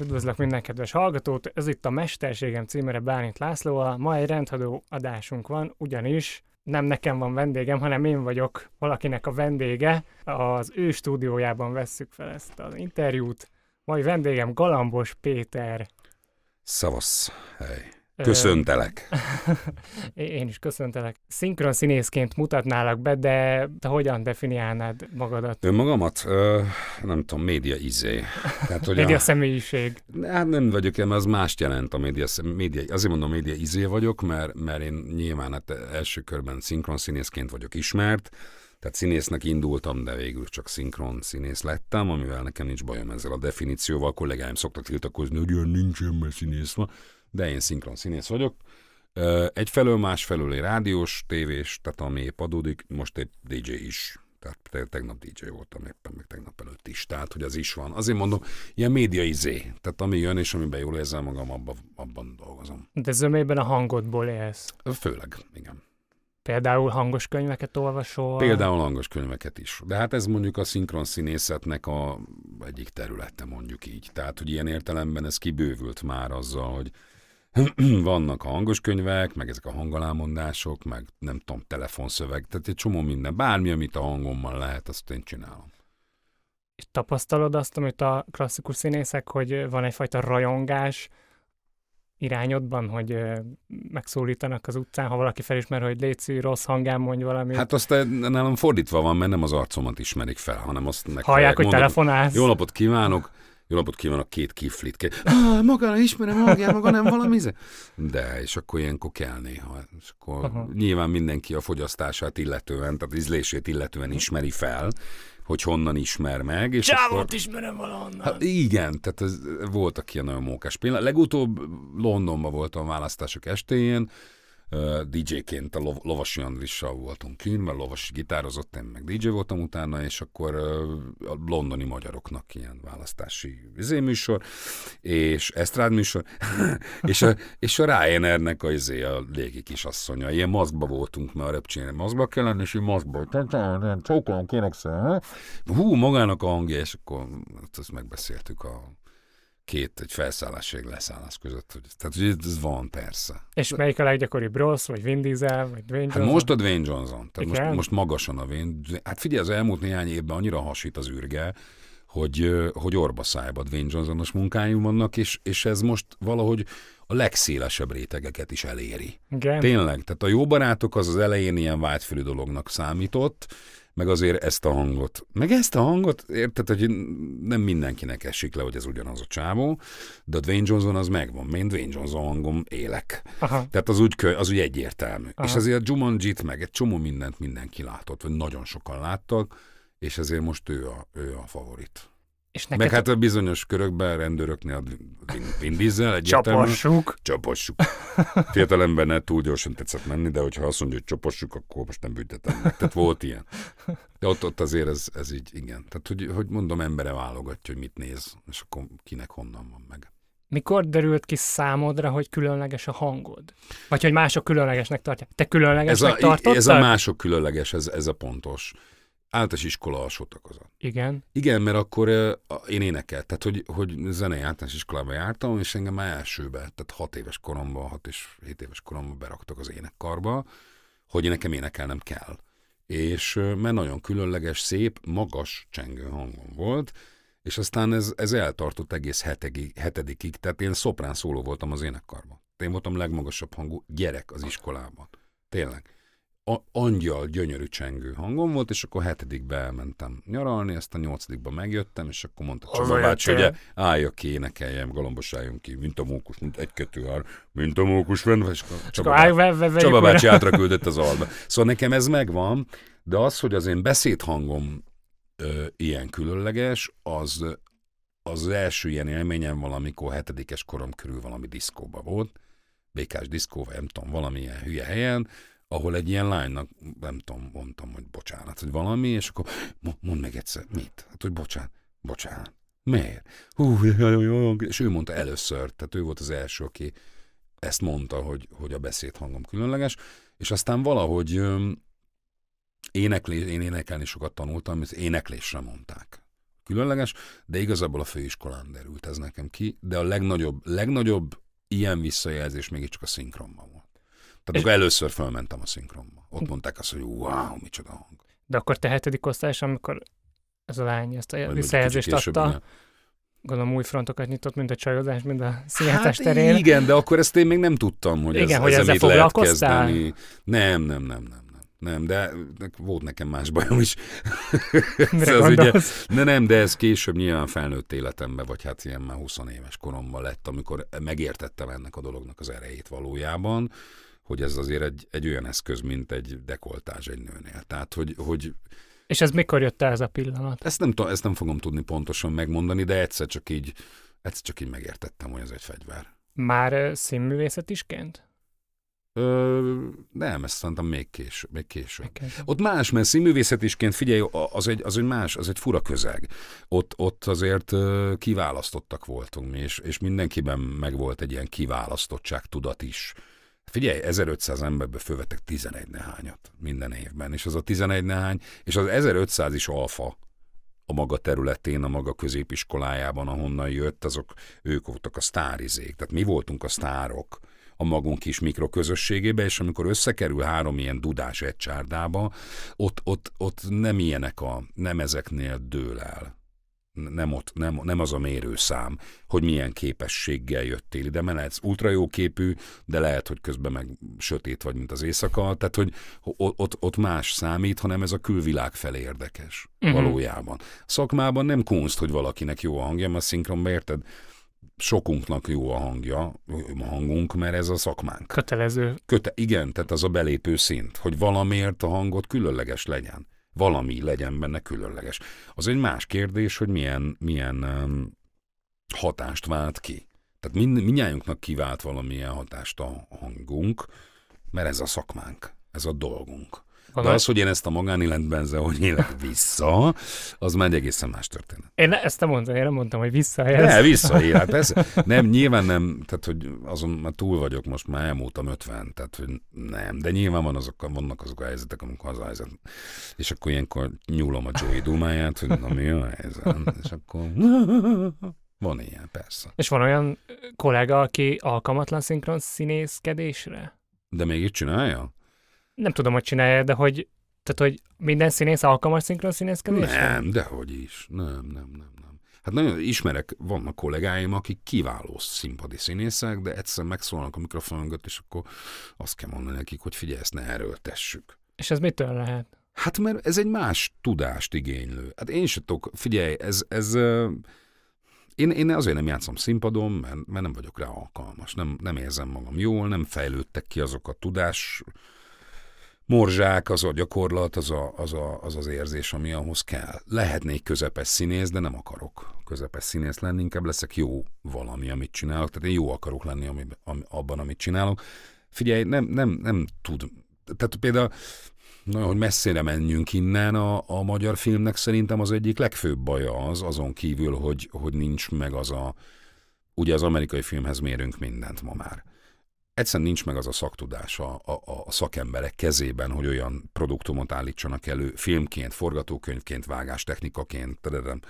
Üdvözlök minden kedves hallgatót, ez itt a Mesterségem címere Bálint Lászlóval. Ma egy rendhagyó adásunk van, ugyanis nem nekem van vendégem, hanem én vagyok valakinek a vendége. Az ő stúdiójában vesszük fel ezt az interjút. Mai vendégem Galambos Péter. Szavasz, hely. Köszöntelek. Én is köszöntelek. Szinkron színészként mutatnálak be, de te hogyan definiálnád magadat? Ön magamat? Ö, nem tudom, média izé. Tehát, hogy média a... személyiség. Hát nem vagyok mert az mást jelent a média, média azért mondom, média izé vagyok, mert, mert én nyilván hát első körben szinkron színészként vagyok ismert, tehát színésznek indultam, de végül csak szinkron színész lettem, amivel nekem nincs bajom ezzel a definícióval. A kollégáim szoktak tiltakozni, hogy olyan nincsen, mert színész van de én szinkron színész vagyok. Egyfelől, másfelől rádiós, tévés, tehát ami épp adódik, most egy DJ is. Tehát tegnap DJ voltam éppen, meg tegnap előtt is. Tehát, hogy az is van. Azért mondom, ilyen média izé. Tehát ami jön, és amiben jól érzem magam, abban, abban dolgozom. De zömében a hangodból élsz? Főleg, igen. Például hangos könyveket olvasol? Például hangos könyveket is. De hát ez mondjuk a szinkron színészetnek a egyik területe, mondjuk így. Tehát, hogy ilyen értelemben ez kibővült már azzal, hogy vannak a hangos könyvek, meg ezek a hangalámondások, meg nem tudom, telefonszöveg, tehát egy csomó minden. Bármi, amit a hangommal lehet, azt én csinálom. És tapasztalod azt, amit a klasszikus színészek, hogy van egyfajta rajongás irányodban, hogy megszólítanak az utcán, ha valaki felismer, hogy Léci rossz hangán mondj valamit? Hát azt nálam fordítva van, mert nem az arcomat ismerik fel, hanem azt meg... Hallják, hogy telefonálsz. Jó napot kívánok! Jó napot kívánok, két kiflit. Két... Ah, magára ismerem hangját, maga nem valami. De, és akkor ilyenkor kell néha. És akkor Aha. nyilván mindenki a fogyasztását illetően, tehát ízlését illetően ismeri fel, hogy honnan ismer meg. És Csávot akkor... ismerem valahonnan. Hát igen, tehát ez, voltak ilyen nagyon mókás pillanat. Legutóbb Londonban voltam a választások estéjén, DJ-ként a Lov- Lovasi Andrissal voltunk kint, mert Lovasi gitározott, én meg DJ voltam utána, és akkor a londoni magyaroknak ilyen választási műsor, és esztrád műsor, és a, és a Ryanairnek a, izé, a légi kisasszonya. Ilyen maszkba voltunk, mert a repcsének maszkba kell lenni, és így maszkba, csókolom, kérek Hú, magának a hangja, és akkor azt megbeszéltük a két egy felszállásig leszállás között. Hogy, tehát hogy ez van persze. És melyik a leggyakoribb Ross, vagy Vin Diesel, vagy Dwayne Johnson? Hát most a Dwayne Johnson. Tehát most, most, magasan a Dwayne. Hát figyelj, az elmúlt néhány évben annyira hasít az űrge, hogy, hogy orba szájba Dwayne Johnsonos munkáim vannak, és, és ez most valahogy a legszélesebb rétegeket is eléri. Igen. Tényleg, tehát a jó barátok az az elején ilyen vágyfülű dolognak számított, meg azért ezt a hangot, meg ezt a hangot, érted, hogy nem mindenkinek esik le, hogy ez ugyanaz a csávó, de a Dwayne Johnson az megvan, én Dwayne Johnson hangom élek. Aha. Tehát az úgy, az úgy egyértelmű. Aha. És azért a Jumanjit meg egy csomó mindent mindenki látott, vagy nagyon sokan láttak, és ezért most ő a, ő a favorit. És neked... Meg hát a bizonyos körökben, rendőröknél a Vin Diesel egyértelműen... Csapassuk. Csapassuk. Fiatalember ne túl gyorsan tetszett menni, de hogyha azt mondja, hogy csapassuk, akkor most nem büntetem meg. Tehát volt ilyen. De ott, ott azért ez, ez így, igen. Tehát, hogy, hogy mondom, embere válogatja, hogy mit néz, és akkor kinek honnan van meg. Mikor derült ki számodra, hogy különleges a hangod? Vagy hogy mások különlegesnek tartják? Te különlegesnek ez a, tartottad? Ez a mások különleges, ez, ez a pontos általános iskola alsó tagozat. Igen. Igen, mert akkor uh, én énekelt, tehát hogy, hogy zenei általános iskolába jártam, és engem már elsőbe, tehát hat éves koromban, hat és hét éves koromban beraktak az énekkarba, hogy nekem énekelnem kell. És uh, mert nagyon különleges, szép, magas csengő hangom volt, és aztán ez, ez eltartott egész hetedikig, hetedikig, tehát én szoprán szóló voltam az énekkarban. Én voltam legmagasabb hangú gyerek az iskolában. Tényleg a, angyal gyönyörű csengő hangom volt, és akkor hetedikbe elmentem nyaralni, ezt a nyolcadikba megjöttem, és akkor mondta Csaba bácsi, hogy álljak ki, énekeljem, galambos álljon ki, mint a mókus, mint egy kettő ár, mint a mókus fenn, és Csaba, bácsi, Csaba bácsi átraküldött az alba. Szóval nekem ez megvan, de az, hogy az én beszédhangom ö, ilyen különleges, az, az első ilyen élményem valamikor hetedikes korom körül valami diszkóba volt, békás diszkó, vagy nem tudom, valamilyen hülye helyen, ahol egy ilyen lánynak, nem tudom, mondtam, hogy bocsánat, hogy valami, és akkor mondd meg egyszer, mit? Hát, hogy bocsánat, bocsánat. Miért? Hú, jó, jó, jó. És ő mondta először, tehát ő volt az első, aki ezt mondta, hogy, hogy a beszédhangom különleges, és aztán valahogy éneklés, én énekelni sokat tanultam, és éneklésre mondták. különleges, de igazából a főiskolán derült ez nekem ki, de a legnagyobb, legnagyobb ilyen visszajelzés mégiscsak a szinkronban volt. Tehát akkor először felmentem a szinkronba. Ott mondták azt, hogy wow, micsoda hang. De akkor te hetedik osztályos, amikor ez a lány ezt a visszajelzést adta, igen. gondolom új frontokat nyitott, mint a csajozás, mint a színjátszás Hát terén. igen, de akkor ezt én még nem tudtam, hogy, Igen, ez, hogy ezzel ezzel mit lehet foglalkoztál? kezdeni. Nem, nem, nem, nem. Nem, nem de volt nekem más bajom is. Mire Ez az ugye-? De nem, de ez később nyilván felnőtt életemben, vagy hát ilyen már 20 éves koromban lett, amikor megértettem ennek a dolognak az erejét valójában, hogy ez azért egy, egy olyan eszköz, mint egy dekoltázs egy nőnél. Tehát, hogy, hogy És ez mikor jött el ez a pillanat? ezt, nem, ezt nem fogom tudni pontosan megmondani, de egyszer csak így, egyszer csak így megértettem, hogy ez egy fegyver. Már ö, színművészet isként? Ö, nem, ezt szerintem még később. Még később. Ott más, mert színművészetisként figyelj, az egy, az egy más, az egy fura közeg. Ott, ott azért kiválasztottak voltunk mi, és, és mindenkiben megvolt egy ilyen kiválasztottság tudat is. Figyelj, 1500 emberből fölvettek 11 nehányat minden évben, és az a 11 nehány, és az 1500 is alfa a maga területén, a maga középiskolájában, ahonnan jött, azok ők voltak a sztárizék. Tehát mi voltunk a sztárok a magunk kis mikroközösségébe, és amikor összekerül három ilyen dudás egy csárdába, ott, ott, ott nem ilyenek a, nem ezeknél dől el. Nem, ott, nem, nem az a mérőszám, hogy milyen képességgel jöttél ide, mert lehetsz ultra jó képű, de lehet, hogy közben meg sötét vagy, mint az éjszaka, tehát hogy ott, ott más számít, hanem ez a külvilág felé érdekes uh-huh. valójában. Szakmában nem kunst, hogy valakinek jó a hangja, mert szinkronban érted, sokunknak jó a hangja, a hangunk, mert ez a szakmánk. Kötelező. Köte, igen, tehát az a belépő szint, hogy valamiért a hangot különleges legyen. Valami legyen benne különleges. Az egy más kérdés, hogy milyen, milyen um, hatást vált ki. Tehát mind, mindnyájunknak kivált valamilyen hatást a hangunk, mert ez a szakmánk, ez a dolgunk. De az, hogy én ezt a magánéletben, hogy élek vissza, az már egy egészen más történet. Én ne, ezt nem mondtam, én nem mondtam, hogy Ne, visszajelz. visszaél, hát persze. Nem, nyilván nem, tehát hogy azon már túl vagyok, most már elmúltam 50, tehát hogy nem, de nyilván van azok, vannak azok a helyzetek, amikor az a helyzet. És akkor ilyenkor nyúlom a Joey dumáját, hogy na mi a helyzet, és akkor van ilyen, persze. És van olyan kollega, aki alkalmatlan szinkron színészkedésre? De még itt csinálja? Nem tudom, hogy csinálja, de hogy, tehát, hogy minden színész alkalmas szinkron színészkedésre? Nem, dehogy is. Nem, nem, nem, nem. Hát nagyon ismerek, vannak kollégáim, akik kiváló színpadi színészek, de egyszer megszólnak a mikrofon mögött, és akkor azt kell mondani nekik, hogy figyelj, ezt ne erőltessük. És ez mitől lehet? Hát mert ez egy más tudást igénylő. Hát én se tudok, figyelj, ez, ez én, én azért nem játszom színpadon, mert, mert nem vagyok rá alkalmas, nem, nem érzem magam jól, nem fejlődtek ki azok a tudás morzsák, az a gyakorlat, az, a, az, a, az az érzés, ami ahhoz kell. Lehetnék közepes színész, de nem akarok közepes színész lenni, inkább leszek jó valami, amit csinálok, tehát én jó akarok lenni ami, ami, abban, amit csinálok. Figyelj, nem, nem, nem tud, tehát például Na, hogy messzire menjünk innen, a, a magyar filmnek szerintem az egyik legfőbb baja az, azon kívül, hogy, hogy nincs meg az a, ugye az amerikai filmhez mérünk mindent ma már. Egyszerűen nincs meg az a szaktudás a, a, a szakemberek kezében, hogy olyan produktumot állítsanak elő filmként, forgatókönyvként, vágástechnikaként, tadadam,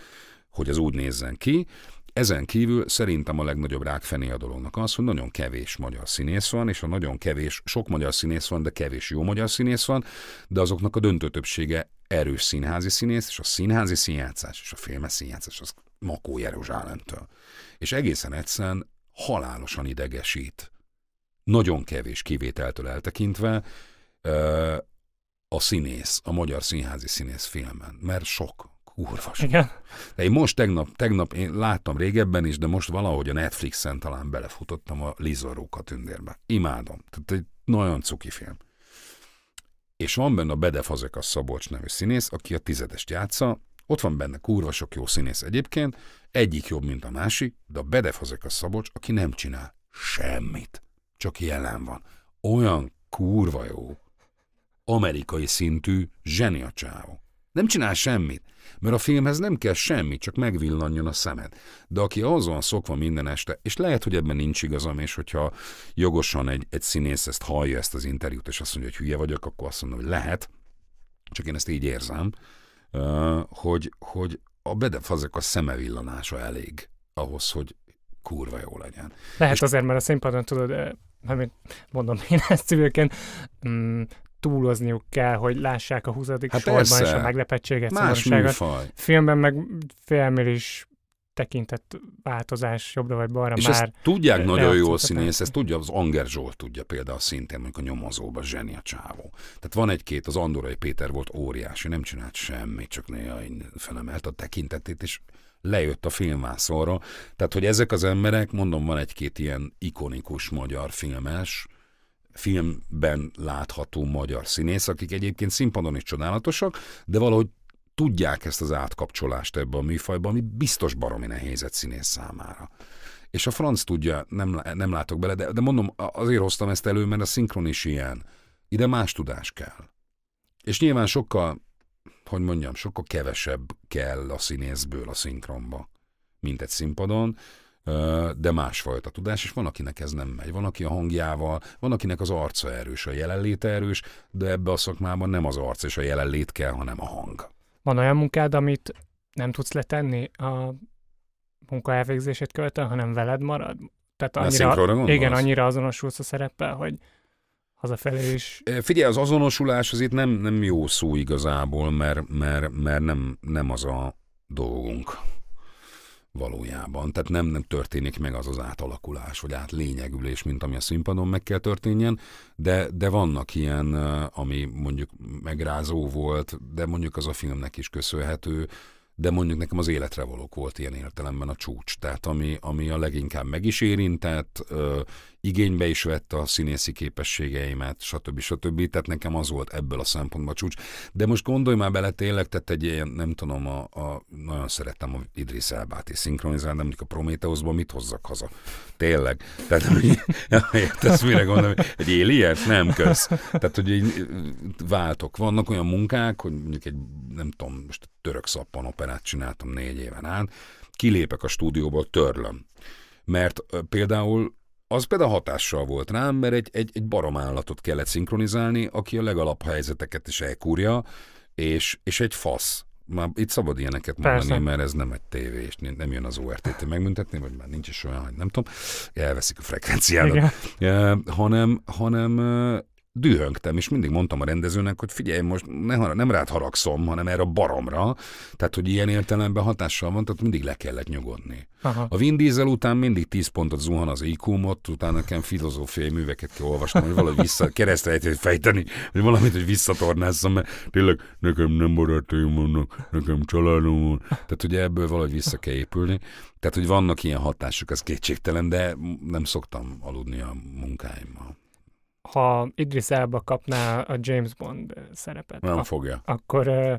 hogy az úgy nézzen ki. Ezen kívül szerintem a legnagyobb rákfené a dolognak az, hogy nagyon kevés magyar színész van, és a nagyon kevés, sok magyar színész van, de kevés jó magyar színész van, de azoknak a döntő többsége erős színházi színész, és a színházi színjátszás és a filmes színjátszás az Makó Jeruzsálemtől. És egészen egyszerűen halálosan idegesít. Nagyon kevés kivételtől eltekintve a színész, a magyar színházi színész filmen, mert sok, kurva sok. Igen. De én most tegnap, tegnap én láttam régebben is, de most valahogy a Netflixen talán belefutottam a Lizoróka tündérbe. Imádom. Tehát egy nagyon cuki film. És van benne a Bede Fazekas Szabolcs nevű színész, aki a tizedest játsza, ott van benne kurva sok jó színész egyébként, egyik jobb, mint a másik, de a Bede Fazekas Szabolcs, aki nem csinál semmit, csak jelen van. Olyan kurva jó, amerikai szintű zseni a csávó. Nem csinál semmit, mert a filmhez nem kell semmi, csak megvillanjon a szemed. De aki azon szokva minden este, és lehet, hogy ebben nincs igazam, és hogyha jogosan egy, egy színész ezt hallja, ezt az interjút, és azt mondja, hogy hülye vagyok, akkor azt mondom, hogy lehet, csak én ezt így érzem, hogy, hogy a bedefazek a szemevillanása elég ahhoz, hogy kurva jó legyen. Lehet és azért, mert a színpadon tudod, amit mondom én ezt civilként, mm, túlozniuk kell, hogy lássák a 20. Hát sorban persze. és a meglepettséget, Más műfaj. Filmben meg félmélis tekintett változás jobbra vagy balra és már. Ezt tudják nagyon jól színész, ezt tudja, az Anger Zsolt tudja például szintén, mondjuk a nyomozóban zseni a csávó. Tehát van egy-két, az Andorai Péter volt óriási, nem csinált semmit, csak néha felemelt a tekintetét, és lejött a filmvászorra. Tehát, hogy ezek az emberek, mondom, van egy-két ilyen ikonikus magyar filmes, filmben látható magyar színész, akik egyébként színpadon is csodálatosak, de valahogy tudják ezt az átkapcsolást ebbe a műfajba, ami biztos baromi nehéz egy színész számára. És a franc tudja, nem, nem látok bele, de, de mondom, azért hoztam ezt elő, mert a szinkron is ilyen. Ide más tudás kell. És nyilván sokkal, hogy mondjam, sokkal kevesebb kell a színészből a szinkronba, mint egy színpadon, de másfajta tudás, és van, akinek ez nem megy. Van, aki a hangjával, van, akinek az arca erős, a jelenléte erős, de ebbe a szakmában nem az arc és a jelenlét kell, hanem a hang. Van olyan munkád, amit nem tudsz letenni a munka elvégzését követően, hanem veled marad? Tehát annyira, igen, annyira azonosulsz a szereppel, hogy hazafelé is. Figyelj, az azonosulás az itt nem, nem jó szó igazából, mert, mert, mert nem, nem az a dolgunk valójában. Tehát nem, nem történik meg az az átalakulás, vagy átlényegülés, mint ami a színpadon meg kell történjen, de, de vannak ilyen, ami mondjuk megrázó volt, de mondjuk az a filmnek is köszönhető, de mondjuk nekem az életre valók volt ilyen értelemben a csúcs. Tehát ami, ami a leginkább meg is érintett, igénybe is vette a színészi képességeimet, stb. stb. Tehát nekem az volt ebből a szempontból csúcs. De most gondolj már bele tényleg, tehát egy ilyen, nem tudom, a, a nagyon szerettem a Idris Elbát szinkronizálni, de mondjuk a Prometheusban mit hozzak haza? Tényleg. Tehát, hogy, értesz, mire gondolom? Egy alien? Nem, kösz. Tehát, hogy így váltok. Vannak olyan munkák, hogy mondjuk egy, nem tudom, most török szappan operát csináltam négy éven át, kilépek a stúdióból, törlöm. Mert például az például hatással volt rám, mert egy, egy, egy baromállatot kellett szinkronizálni, aki a legalap helyzeteket is elkúrja, és, és egy fasz. Már itt szabad ilyeneket mondani, Persze. mert ez nem egy tévé, és nem jön az ORT-t megműntetni, vagy már nincs is olyan, hogy nem tudom, elveszik a frekvenciádat, ja, hanem, hanem dühöngtem, és mindig mondtam a rendezőnek, hogy figyelj, most ne, nem rád haragszom, hanem erre a baromra. Tehát, hogy ilyen értelemben hatással van, tehát mindig le kellett nyugodni. Aha. A Vin Diesel után mindig 10 pontot zuhan az iq utána nekem filozófiai műveket kell olvasnom, hogy valahogy vissza, keresztrejtét fejteni, hogy valamit, hogy visszatornázzam, mert tényleg nekem nem barátaim vannak, nekem családom van. Tehát ugye ebből valahogy vissza kell épülni. Tehát, hogy vannak ilyen hatások, az kétségtelen, de nem szoktam aludni a munkáimmal ha Idris Elba kapná a James Bond szerepet. Nem ak- fogja. Akkor... Uh,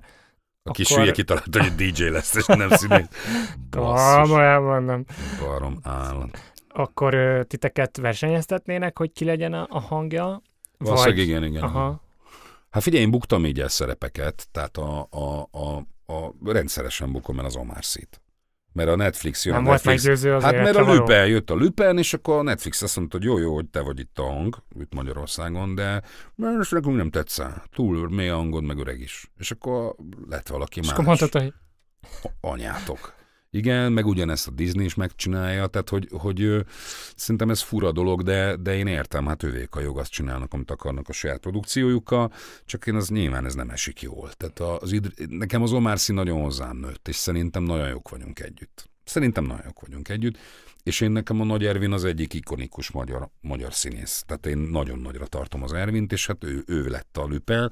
a kis akkor... hülye kitalálta, hogy DJ lesz, és nem színész. Komolyan mondom. Barom állat. Akkor uh, titeket versenyeztetnének, hogy ki legyen a, a hangja? Valószínűleg vagy... igen, igen. Aha. Hát figyelj, én buktam így el szerepeket, tehát a, a, a, a rendszeresen bukom el az Omar Szit mert a Netflix jön. Nem a Netflix, volt meggyőző az Hát mert a Lüpen jött a Lüpen, és akkor a Netflix azt mondta, hogy jó, jó, hogy te vagy itt a hang, itt Magyarországon, de most nekünk nem tetszel. Túl mély hangod, meg öreg is. És akkor lett valaki és más. És akkor mondtad, hogy... Anyátok. Igen, meg ugyanezt a Disney is megcsinálja, tehát hogy, hogy szerintem ez fura dolog, de, de én értem, hát ővék a jog, azt csinálnak, amit akarnak a saját produkciójukkal, csak én az nyilván ez nem esik jól. Tehát az, nekem az Omar szín nagyon hozzám nőtt, és szerintem nagyon jók vagyunk együtt. Szerintem nagyon jók vagyunk együtt, és én nekem a Nagy Ervin az egyik ikonikus magyar, magyar színész. Tehát én nagyon nagyra tartom az Ervint, és hát ő, ő lett a Lüpel,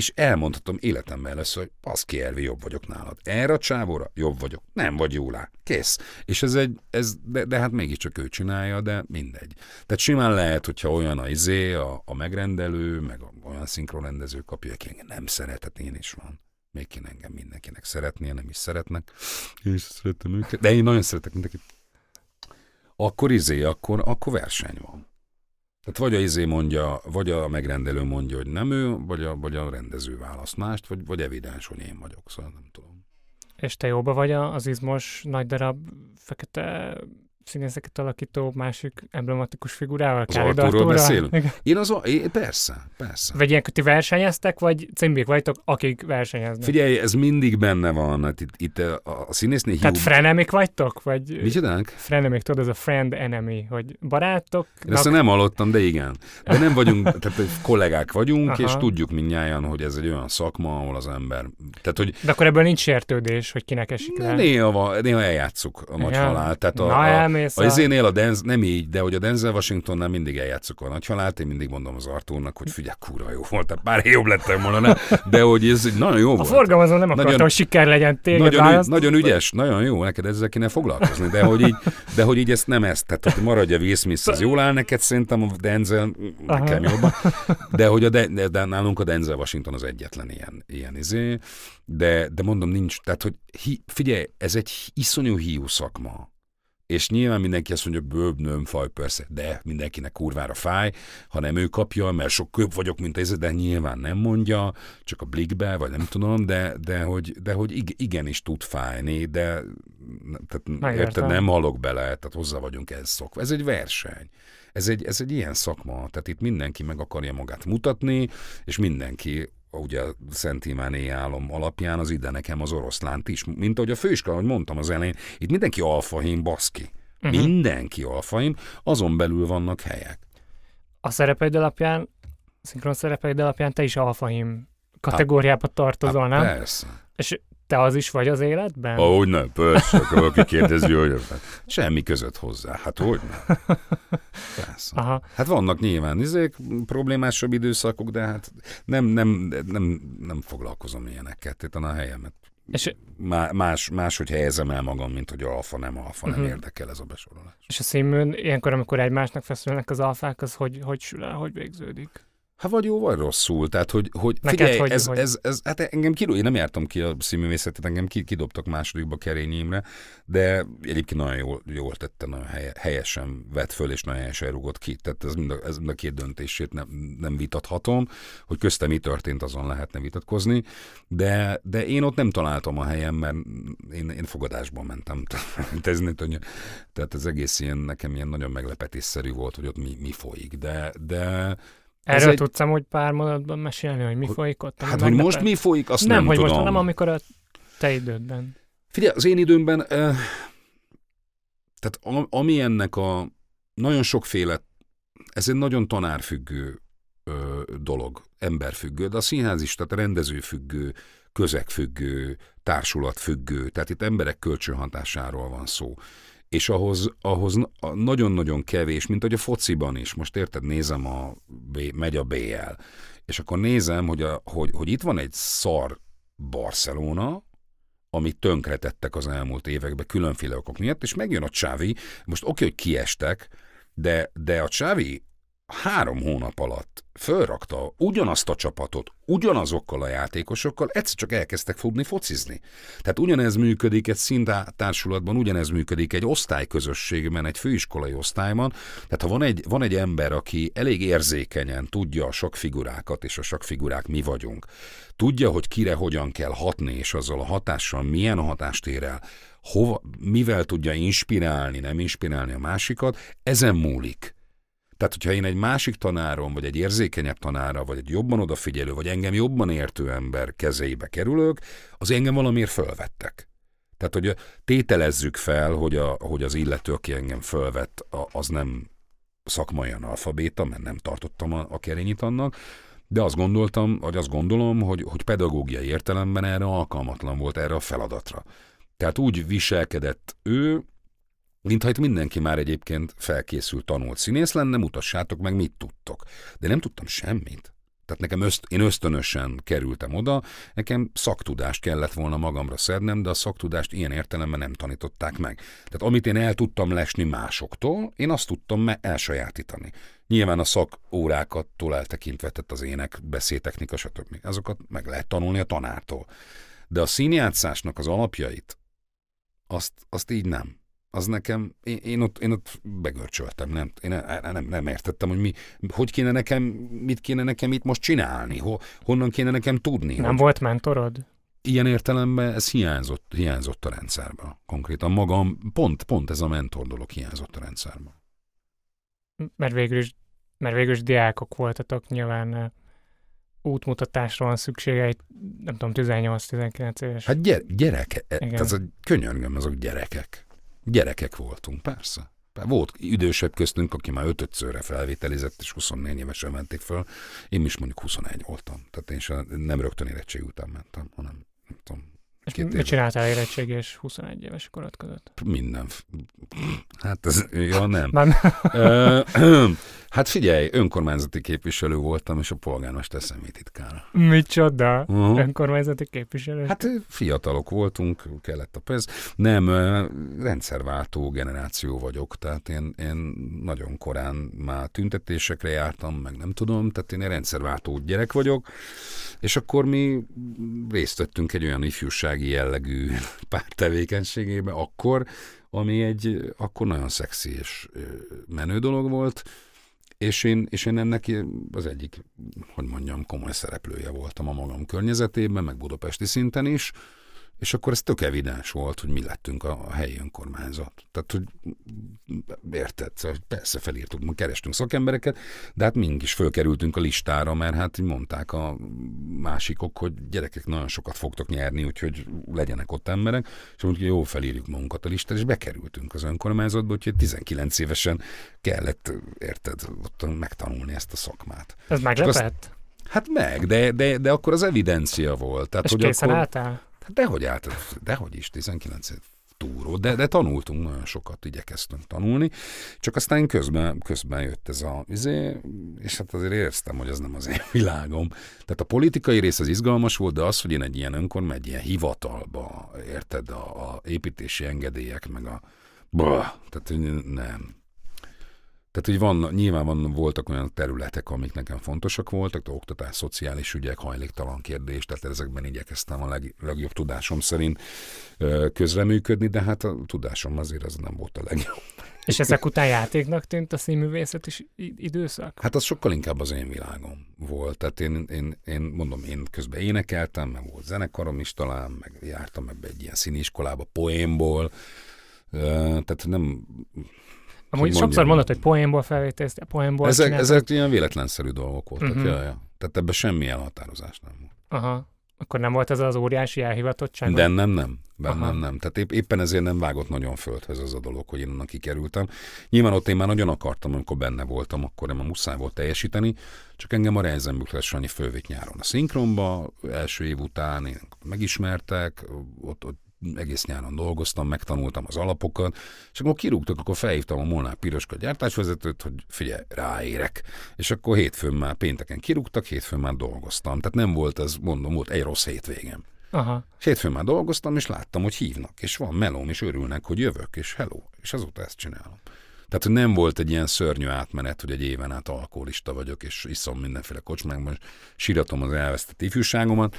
és elmondhatom életemben először, hogy az ki Ervi, jobb vagyok nálad. Erre a csávóra jobb vagyok. Nem vagy jólá. Kész. És ez egy, ez, de, de hát mégiscsak ő csinálja, de mindegy. Tehát simán lehet, hogyha olyan a izé, a, a megrendelő, meg olyan szinkronrendező kapja, aki engem nem szeretett, én is van. Még kéne engem mindenkinek szeretnie, nem is szeretnek. Én is szeretem őket. De én nagyon szeretek mindenkit. Akkor izé, akkor, akkor verseny van. Tehát vagy a izé mondja, vagy a megrendelő mondja, hogy nem ő, vagy a, vagy a rendező választ mást, vagy, vagy evidens, hogy én vagyok, szóval nem tudom. És te jóba vagy az izmos, nagy darab, fekete színészeket alakító másik emblematikus figurával? Az Artúrral? beszélünk? Én az, én, persze, persze. Vagy ilyenkor ti versenyeztek, vagy cimbék vagytok, akik versenyeznek? Figyelj, ez mindig benne van. Hát itt, itt a, a színésznél Tehát hiú... frenemik vagytok? Vagy Micsodánk? frenemik, tudod, ez a friend enemy, hogy barátok? Én ezt nem hallottam, de igen. De nem vagyunk, tehát kollégák vagyunk, Aha. és tudjuk mindnyájan, hogy ez egy olyan szakma, ahol az ember... Tehát, hogy De akkor ebből nincs sértődés, hogy kinek esik le. néha, néha eljátszuk a nagy Ja. halált. Tehát a, Na, a, elmész a a- izénél a Denz, nem így, de hogy a Denzel Washingtonnál mindig eljátszuk a nagy halált, én mindig mondom az Artúrnak, hogy figyelj, kurva jó volt, tehát pár jobb lettem volna, ne? de hogy ez egy nagyon jó A volt. forgalmazó nem akarta, Nagyon- hogy siker legyen téged Nagyon, ügy, nagyon ügyes, nagyon jó, neked ezzel kéne foglalkozni, de hogy így, de hogy így ezt nem ezt, tehát hogy maradj a Will Smith, az jól áll neked, szerintem a Denzel nekem Aha. jobban, de hogy a de, de, de nálunk a Denzel Washington az egyetlen ilyen, ilyen izé, de, de mondom nincs, tehát hogy hi, figyelj, ez egy iszonyú hiú szakma, és nyilván mindenki azt mondja, bőbb nem faj, persze, de mindenkinek kurvára fáj, ha nem ő kapja, mert sok köbb vagyok, mint ez, de nyilván nem mondja, csak a blikbe, vagy nem tudom, de, de hogy, de hogy ig- igenis tud fájni, de tehát, Megértem. érted, nem halok bele, tehát hozzá vagyunk ez szokva. Ez egy verseny. Ez egy, ez egy ilyen szakma, tehát itt mindenki meg akarja magát mutatni, és mindenki ugye a Szent Iván álom alapján az ide nekem az oroszlánt is, mint ahogy a főiskola, ahogy mondtam az elején, itt mindenki alfahím, baszki. Uh-huh. Mindenki alfahím, azon belül vannak helyek. A szerepeid alapján, szinkron szerepeid alapján te is alfahim kategóriába tartozol, nem? Persze. És te az is vagy az életben? Ahogy nem, persze, akkor valaki kérdezi, hogy semmi között hozzá. Hát hogy nem? Persze. Aha. Hát vannak nyilván izék, problémásabb időszakok, de hát nem, nem, nem, nem foglalkozom ilyenekkel. Tehát a helyemet És, Má- más, máshogy helyezem el magam, mint hogy alfa, nem alfa, nem Mhm. érdekel ez a besorolás. és a színműn, ilyenkor, amikor egymásnak feszülnek az alfák, az hogy, hogy sül el, hogy végződik? Hát vagy jó, vagy rosszul. Tehát, hogy, hogy Neked figyelj, hogy- ez, hogy- Ez, ez, hát engem kiló, én nem jártam ki a színművészetet, engem ki, kidobtak másodikba Kerény Imre, de egyébként nagyon jól, jól tette, nagyon helye, helyesen vett föl, és nagyon helyesen rúgott ki. Tehát ez mind a, ez mind a két döntését nem, nem vitathatom, hogy köztem mi történt, azon lehetne vitatkozni, de, de én ott nem találtam a helyem, mert én, én fogadásban mentem. Tehát ez, nem tudja. Tehát ez egész ilyen, nekem ilyen nagyon meglepetésszerű volt, hogy ott mi, mi folyik, de, de Erről egy- tudsz hogy pár mondatban mesélni, hogy mi Hogy- folyik ott? hát, hogy most mi folyik, azt nem, nem, hogy tudom. most, hanem amikor a te idődben. Figyelj, az én időmben, eh, tehát a, ami ennek a nagyon sokféle, ez egy nagyon tanárfüggő ö, dolog, emberfüggő, de a színház is, tehát rendezőfüggő, közegfüggő, társulatfüggő, tehát itt emberek kölcsönhatásáról van szó. És ahhoz, ahhoz na- nagyon-nagyon kevés, mint hogy a fociban is. Most érted, nézem, a megy a BL, és akkor nézem, hogy, a, hogy, hogy itt van egy szar Barcelona, amit tönkretettek az elmúlt években különféle okok miatt, és megjön a Csávi, most oké, hogy kiestek, de, de a Csávi három hónap alatt fölrakta ugyanazt a csapatot, ugyanazokkal a játékosokkal, egyszer csak elkezdtek fogni focizni. Tehát ugyanez működik egy szintársulatban, ugyanez működik egy osztályközösségben, egy főiskolai osztályban. Tehát ha van egy, van egy ember, aki elég érzékenyen tudja a sok figurákat, és a sok figurák mi vagyunk, tudja, hogy kire hogyan kell hatni, és azzal a hatással milyen hatást ér el, hova, mivel tudja inspirálni, nem inspirálni a másikat, ezen múlik. Tehát, hogyha én egy másik tanárom, vagy egy érzékenyebb tanára, vagy egy jobban odafigyelő, vagy engem jobban értő ember kezeibe kerülök, az engem valamiért fölvettek. Tehát, hogy tételezzük fel, hogy, a, hogy az illető, aki engem fölvett, az nem szakmai analfabéta, mert nem tartottam a, a kerényit annak, de azt gondoltam, vagy azt gondolom, hogy, hogy pedagógiai értelemben erre alkalmatlan volt erre a feladatra. Tehát úgy viselkedett ő, mintha itt mindenki már egyébként felkészült, tanult színész lenne, mutassátok meg, mit tudtok. De nem tudtam semmit. Tehát nekem öszt, én ösztönösen kerültem oda, nekem szaktudást kellett volna magamra szednem, de a szaktudást ilyen értelemben nem tanították meg. Tehát amit én el tudtam lesni másoktól, én azt tudtam me- elsajátítani. Nyilván a szakórákattól eltekintve, tehát az ének, beszédtechnika, stb. Azokat meg lehet tanulni a tanártól. De a színjátszásnak az alapjait, azt, azt így nem. Az nekem, én, én, ott, én ott begörcsöltem, nem, én nem, nem, értettem, hogy mi, hogy kéne nekem, mit kéne nekem itt most csinálni, ho, honnan kéne nekem tudni. Nem hogy, volt mentorod? ilyen értelemben ez hiányzott, hiányzott a rendszerben. Konkrétan magam, pont, pont ez a mentor dolog hiányzott a rendszerben. Mert végül is, mert végül is diákok voltatok, nyilván útmutatásra van szüksége, nem tudom, 18-19 éves. Hát gyere, gyereke, ez a könyörgöm, azok gyerekek. Gyerekek voltunk, persze. Volt idősebb köztünk, aki már ötötszörre felvételizett, és 24 évesen menték föl. Én is mondjuk 21 voltam. Tehát én sem nem rögtön érettség után mentem, hanem nem tudom, és Két mit éve. csináltál érettség és 21 éves korod között? Minden. Hát ez, ja nem. nem. hát figyelj, önkormányzati képviselő voltam, és a polgármester személytitkár. Micsoda? Uh-huh. Önkormányzati képviselő? Hát fiatalok voltunk, kellett a pénz. Nem, rendszerváltó generáció vagyok, tehát én, én nagyon korán már tüntetésekre jártam, meg nem tudom, tehát én egy rendszerváltó gyerek vagyok, és akkor mi részt vettünk egy olyan ifjúsági jellegű pártevékenységébe akkor, ami egy akkor nagyon szexi és menő dolog volt, és én, és én ennek az egyik, hogy mondjam, komoly szereplője voltam a magam környezetében, meg budapesti szinten is, és akkor ez tök evidens volt, hogy mi lettünk a, a helyi önkormányzat. Tehát, hogy érted, szóval persze felírtuk, kerestünk szakembereket, de hát mink is fölkerültünk a listára, mert hát mondták a másikok, hogy gyerekek nagyon sokat fogtok nyerni, úgyhogy legyenek ott emberek, és mondjuk, jó, felírjuk magunkat a listára, és bekerültünk az önkormányzatba, úgyhogy 19 évesen kellett, érted, ott megtanulni ezt a szakmát. Ez meglepett? Hát meg, de, de, de akkor az evidencia volt. Tehát, és hogy készen akkor, álltál? Dehogy állt, dehogy is, 19 túró, de, de tanultunk nagyon sokat, igyekeztünk tanulni, csak aztán közben, közben jött ez a izé, és hát azért éreztem, hogy ez nem az én világom. Tehát a politikai rész az izgalmas volt, de az, hogy én egy ilyen önkormány, egy ilyen hivatalba, érted, a, a építési engedélyek, meg a bah, tehát nem. Tehát, hogy van, nyilván van, voltak olyan területek, amik nekem fontosak voltak, de oktatás, szociális ügyek, hajléktalan kérdés, tehát ezekben igyekeztem a leg, legjobb tudásom szerint közreműködni, de hát a tudásom azért az nem volt a legjobb. És ezek után játéknak tűnt a színművészet is időszak? Hát az sokkal inkább az én világom volt. Tehát én, én, én mondom, én közben énekeltem, meg volt zenekarom is talán, meg jártam ebbe egy ilyen színiskolába poénból, tehát nem Amúgy sokszor mondod, hogy poénból felvételiztél, poénból ezek, ezek ilyen véletlenszerű dolgok voltak, uh-huh. ja, ja. Tehát ebben semmi elhatározás nem volt. Aha. Akkor nem volt ez az óriási elhivatottság? De nem, nem. Bennem nem. Tehát épp, éppen ezért nem vágott nagyon földhez az a dolog, hogy én onnan kikerültem. Nyilván ott én már nagyon akartam, amikor benne voltam, akkor nem a muszáj volt teljesíteni, csak engem a Reisenbüchler Sanyi fölvitt nyáron a szinkronba, első év után én megismertek, ott, ott egész nyáron dolgoztam, megtanultam az alapokat, és akkor kirúgtak, akkor felhívtam a Molnár Piroska gyártásvezetőt, hogy figyelj, ráérek. És akkor hétfőn már, pénteken kirúgtak, hétfőn már dolgoztam. Tehát nem volt ez, mondom, volt egy rossz hétvégem. Aha. És hétfőn már dolgoztam, és láttam, hogy hívnak, és van melóm, és örülnek, hogy jövök, és hello, és azóta ezt csinálom. Tehát, nem volt egy ilyen szörnyű átmenet, hogy egy éven át alkoholista vagyok, és iszom mindenféle kocsmákban, és síratom az elvesztett ifjúságomat.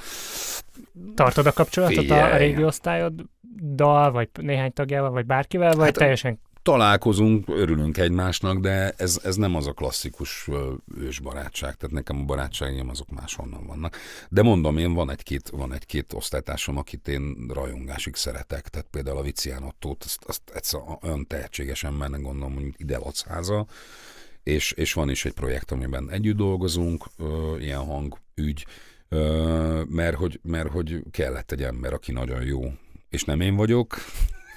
Tartod a kapcsolatot Figyelj. a régi osztályoddal, vagy néhány tagjával, vagy bárkivel, vagy hát, teljesen találkozunk, örülünk egymásnak, de ez, ez nem az a klasszikus ős barátság, tehát nekem a barátságaim azok máshonnan vannak. De mondom, én van egy-két, van egy-két osztálytársam, akit én rajongásig szeretek, tehát például a Vicián Ottót, azt, azt egyszer olyan tehetséges embernek gondolom, mondjuk ide Lacháza, és, és van is egy projekt, amiben együtt dolgozunk, ö, ilyen hangügy, ö, mert, hogy, mert hogy kellett egy ember, aki nagyon jó, és nem én vagyok,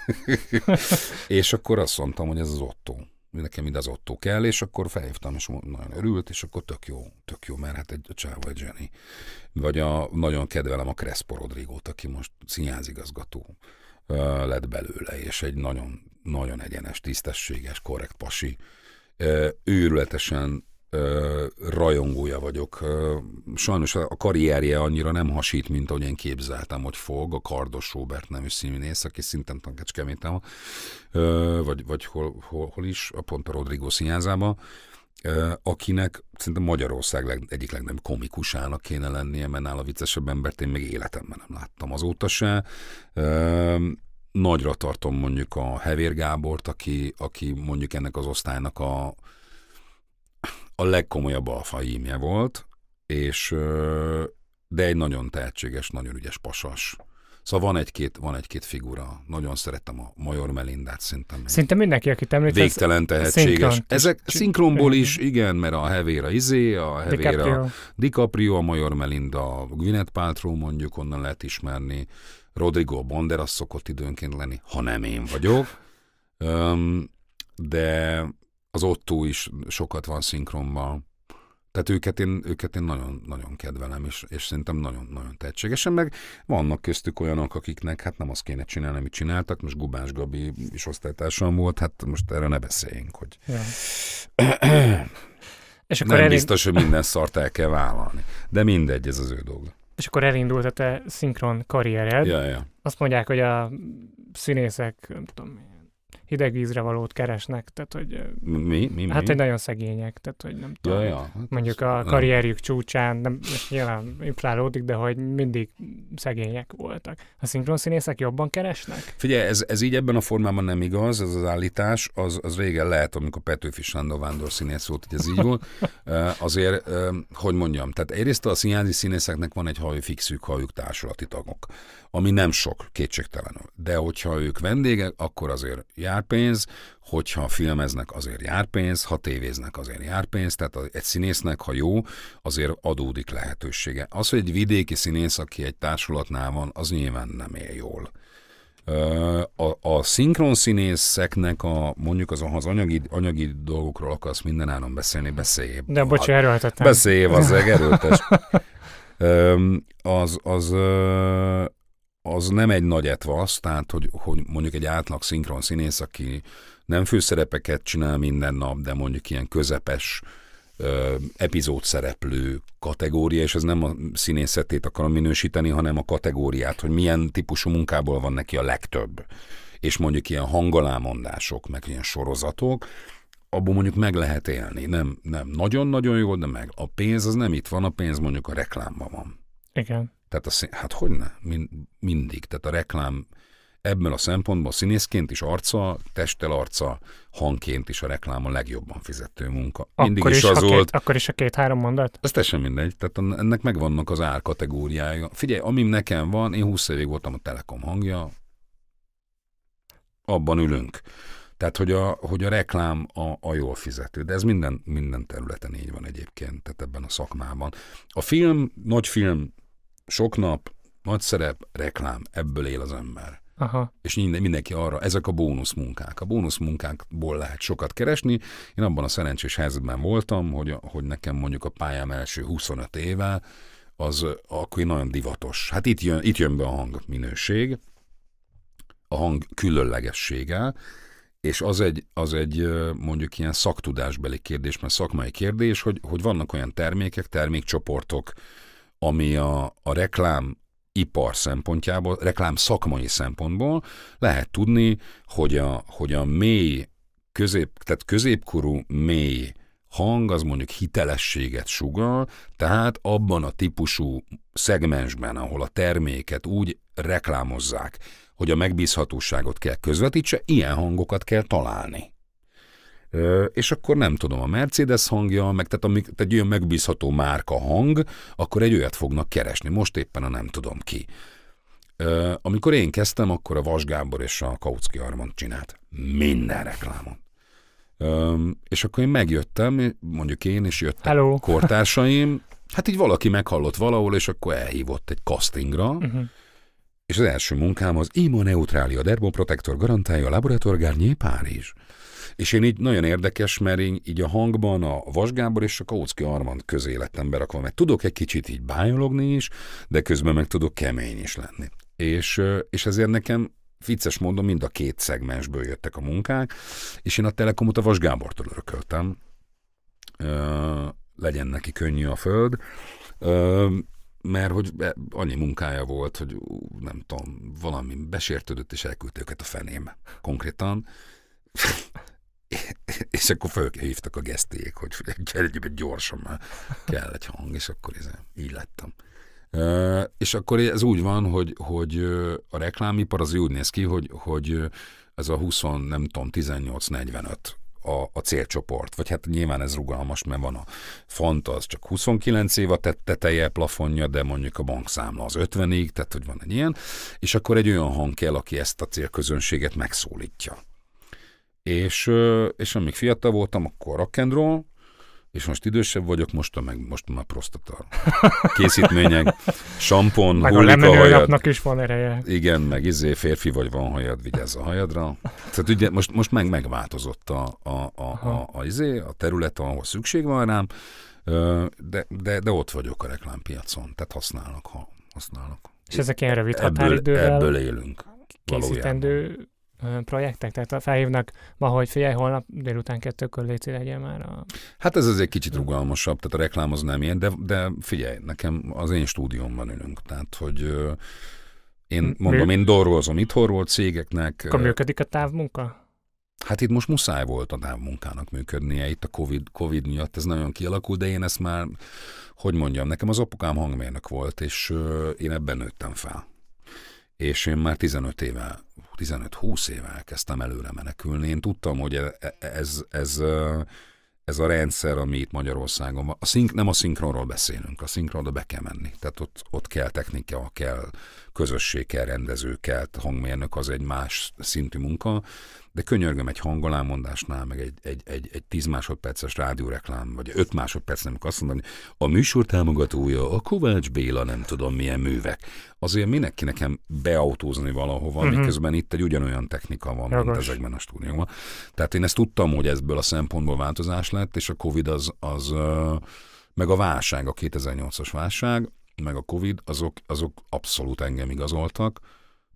és akkor azt mondtam, hogy ez az Otto. Nekem ide az Otto kell, és akkor felhívtam, és nagyon örült, és akkor tök jó, tök jó, mert hát egy a csáva, egy Jenny. Vagy a, nagyon kedvelem a Crespo Rodrigo-t, aki most színházigazgató lett belőle, és egy nagyon, nagyon egyenes, tisztességes, korrekt pasi. Őrületesen rajongója vagyok. Sajnos a karrierje annyira nem hasít, mint ahogy én képzeltem, hogy fog. A Kardos Robert nevű színész, aki szinten Kecskeméten vagy, vagy hol, hol, hol, is, a pont a Rodrigo színházában, akinek szerintem Magyarország leg, egyik legnagyobb komikusának kéne lennie, mert nála viccesebb embert én még életemben nem láttam azóta se. Nagyra tartom mondjuk a Hevér Gábort, aki, aki mondjuk ennek az osztálynak a, a legkomolyabb alfaímje volt, és de egy nagyon tehetséges, nagyon ügyes pasas. Szóval van egy-két, van egy-két figura. Nagyon szeretem a Major Melindát, szerintem. Szinte mindenki, akit említesz. Végtelen tehetséges. Ezek szinkronból is, igen, mert a Hevéra Izé, a Hevéra DiCaprio, DiCaprio a Major Melinda, a Gwyneth Paltrow mondjuk, onnan lehet ismerni. Rodrigo Banderas szokott időnként lenni, ha nem én vagyok. Um, de az Otto is sokat van szinkronban. Tehát őket én, őket én nagyon, nagyon kedvelem, és, és szerintem nagyon, nagyon tehetségesen, meg vannak köztük olyanok, akiknek hát nem azt kéne csinálni, amit csináltak, most Gubás Gabi is osztálytársam volt, hát most erről ne beszéljünk, hogy ja. és akkor nem elég... biztos, hogy minden szart el kell vállalni, de mindegy, ez az ő dolga. És akkor elindult a te szinkron karriered. Ja, ja. Azt mondják, hogy a színészek, nem tudom, hideg vízre valót keresnek, tehát hogy... Mi? mi, mi? Hát, hogy nagyon szegények, tehát hogy nem tudom. Ja, ja, hát mondjuk a karrierjük nem. csúcsán, nem, nyilván inflálódik, de hogy mindig szegények voltak. A szinkronszínészek jobban keresnek? Figyelj, ez, ez így ebben a formában nem igaz, ez az állítás, az, az régen lehet, amikor Petőfi Sándor Vándor színész volt, hogy ez így volt. Azért, hogy mondjam, tehát egyrészt a színházi színészeknek van egy hajú fixük, hajuk társulati tagok, ami nem sok, kétségtelenül. De hogyha ők vendégek, akkor azért jár pénz, hogyha filmeznek, azért jár pénz, ha tévéznek, azért jár pénz, tehát egy színésznek, ha jó, azért adódik lehetősége. Az, hogy egy vidéki színész, aki egy társulatnál van, az nyilván nem él jól. A, a szinkron színészeknek a, mondjuk az, az anyagi, anyagi dolgokról akarsz mindenáron beszélni, beszélj. De bocs, erőltetem. Beszélj, az erőltes. az, az, az nem egy nagy etvasz, tehát hogy, hogy mondjuk egy átlag szinkron színész, aki nem főszerepeket csinál minden nap, de mondjuk ilyen közepes ö, epizód szereplő kategória, és ez nem a színészetét akarom minősíteni, hanem a kategóriát, hogy milyen típusú munkából van neki a legtöbb. És mondjuk ilyen hangalámondások, meg ilyen sorozatok, abból mondjuk meg lehet élni. Nem, nem nagyon-nagyon jó, de meg. A pénz az nem itt van, a pénz mondjuk a reklámban van. Igen. Tehát a szín, hát hogy ne? Mind, mindig. Tehát a reklám ebben a szempontból színészként is arca, testtel arca, hangként is a reklám a legjobban fizető munka. Mindig akkor is, is az a volt. Két, akkor is a két-három mondat? Ez teljesen mindegy. Tehát ennek megvannak az árkategóriája. Figyelj, amim nekem van, én 20 évig voltam a Telekom hangja, abban ülünk. Tehát, hogy a, hogy a reklám a, a jól fizető, de ez minden, minden területen így van egyébként, tehát ebben a szakmában. A film, nagy film, sok nap, nagy szerep, reklám, ebből él az ember. Aha. És mindenki arra, ezek a bónuszmunkák. A bónuszmunkákból lehet sokat keresni. Én abban a szerencsés helyzetben voltam, hogy, hogy nekem mondjuk a pályám első 25 éve, az akkor nagyon divatos. Hát itt jön, itt jön be a hang minőség, a hang különlegessége, és az egy, az egy mondjuk ilyen szaktudásbeli kérdés, mert szakmai kérdés, hogy, hogy vannak olyan termékek, termékcsoportok, ami a, a reklám ipar szempontjából, reklám szakmai szempontból lehet tudni, hogy a, hogy a mély, közép, tehát középkorú mély hang az mondjuk hitelességet sugal, tehát abban a típusú szegmensben, ahol a terméket úgy reklámozzák, hogy a megbízhatóságot kell közvetítse, ilyen hangokat kell találni. És akkor nem tudom, a Mercedes hangja, meg tehát, amik, tehát egy olyan megbízható márka hang, akkor egy olyat fognak keresni. Most éppen a nem tudom ki. Amikor én kezdtem, akkor a Vas Gábor és a Kautsky Armand csinált minden reklámon. És akkor én megjöttem, mondjuk én is jöttem Hello. kortársaim, hát így valaki meghallott valahol, és akkor elhívott egy castingra, uh-huh. és az első munkám az Imo Neutralia Dermoprotector garantálja a Laborator Garnier Párizs. És én így nagyon érdekes, mert én így a hangban a Vasgábor és a Kautsky Armand közé lettem berakva, mert tudok egy kicsit így bájologni is, de közben meg tudok kemény is lenni. És, és ezért nekem vicces módon mind a két szegmensből jöttek a munkák, és én a Telekomot a Vas Gábortól örököltem. Ö, legyen neki könnyű a föld. Ö, mert hogy annyi munkája volt, hogy nem tudom, valami besértődött, és elküldte őket a fenébe. Konkrétan és akkor fölhívtak a gesztélyek, hogy gyere gyorsan, már kell egy hang, és akkor ez, így lettem. És akkor ez úgy van, hogy, hogy a reklámipar az úgy néz ki, hogy, hogy ez a 20, nem tudom, 18-45 a, a célcsoport. Vagy hát nyilván ez rugalmas, mert van a font, az csak 29 év a teteje, plafonja, de mondjuk a bankszámla az 50-ig, tehát hogy van egy ilyen, és akkor egy olyan hang kell, aki ezt a célközönséget megszólítja. És, és amíg fiatal voltam, akkor rock and roll, és most idősebb vagyok, most meg most már prostata készítmények, sampon, meg hullik a, a hajad. is van ereje. Igen, meg izé, férfi vagy van hajad, vigyázz a hajadra. Tehát ugye most, most meg megváltozott a, a, a, a, a, izé, a terület, ahol szükség van rám, de, de, de ott vagyok a reklámpiacon, tehát használnak, ha használnak. És ezek ilyen rövid határidővel ebből, ebből élünk. Készítendő valójában projektek? Tehát felhívnak ma, hogy figyelj, holnap délután kettőkor léci legyen már a... Hát ez azért kicsit rugalmasabb, tehát a reklám az nem ilyen, de, de figyelj, nekem az én stúdiómban ülünk, tehát hogy én mondom, én dolgozom itthonról cégeknek. Akkor működik a távmunka? Hát itt most muszáj volt a távmunkának működnie, itt a COVID, COVID miatt ez nagyon kialakult, de én ezt már, hogy mondjam, nekem az apukám hangmérnök volt, és én ebben nőttem fel. És én már 15 éve 15-20 éve elkezdtem előre menekülni. Én tudtam, hogy e, e, ez, ez, ez a rendszer, ami itt Magyarországon van, a szink, nem a szinkronról beszélünk, a szinkronra be kell menni. Tehát ott, ott kell technika, kell közösség, kell rendező, kell hangmérnök, az egy más szintű munka, de könyörgöm egy hangolámondásnál, meg egy, egy, egy, egy 10 másodperces rádióreklám, vagy 5 másodperc, nem azt mondani, a műsor támogatója a Kovács Béla nem tudom milyen művek. Azért minek ki nekem beautózni valahova, uh-huh. miközben itt egy ugyanolyan technika van, Jogos. mint ezekben a stúdiókban. Tehát én ezt tudtam, hogy ebből a szempontból változás lett, és a Covid az, az meg a válság, a 2008-as válság, meg a Covid, azok, azok abszolút engem igazoltak,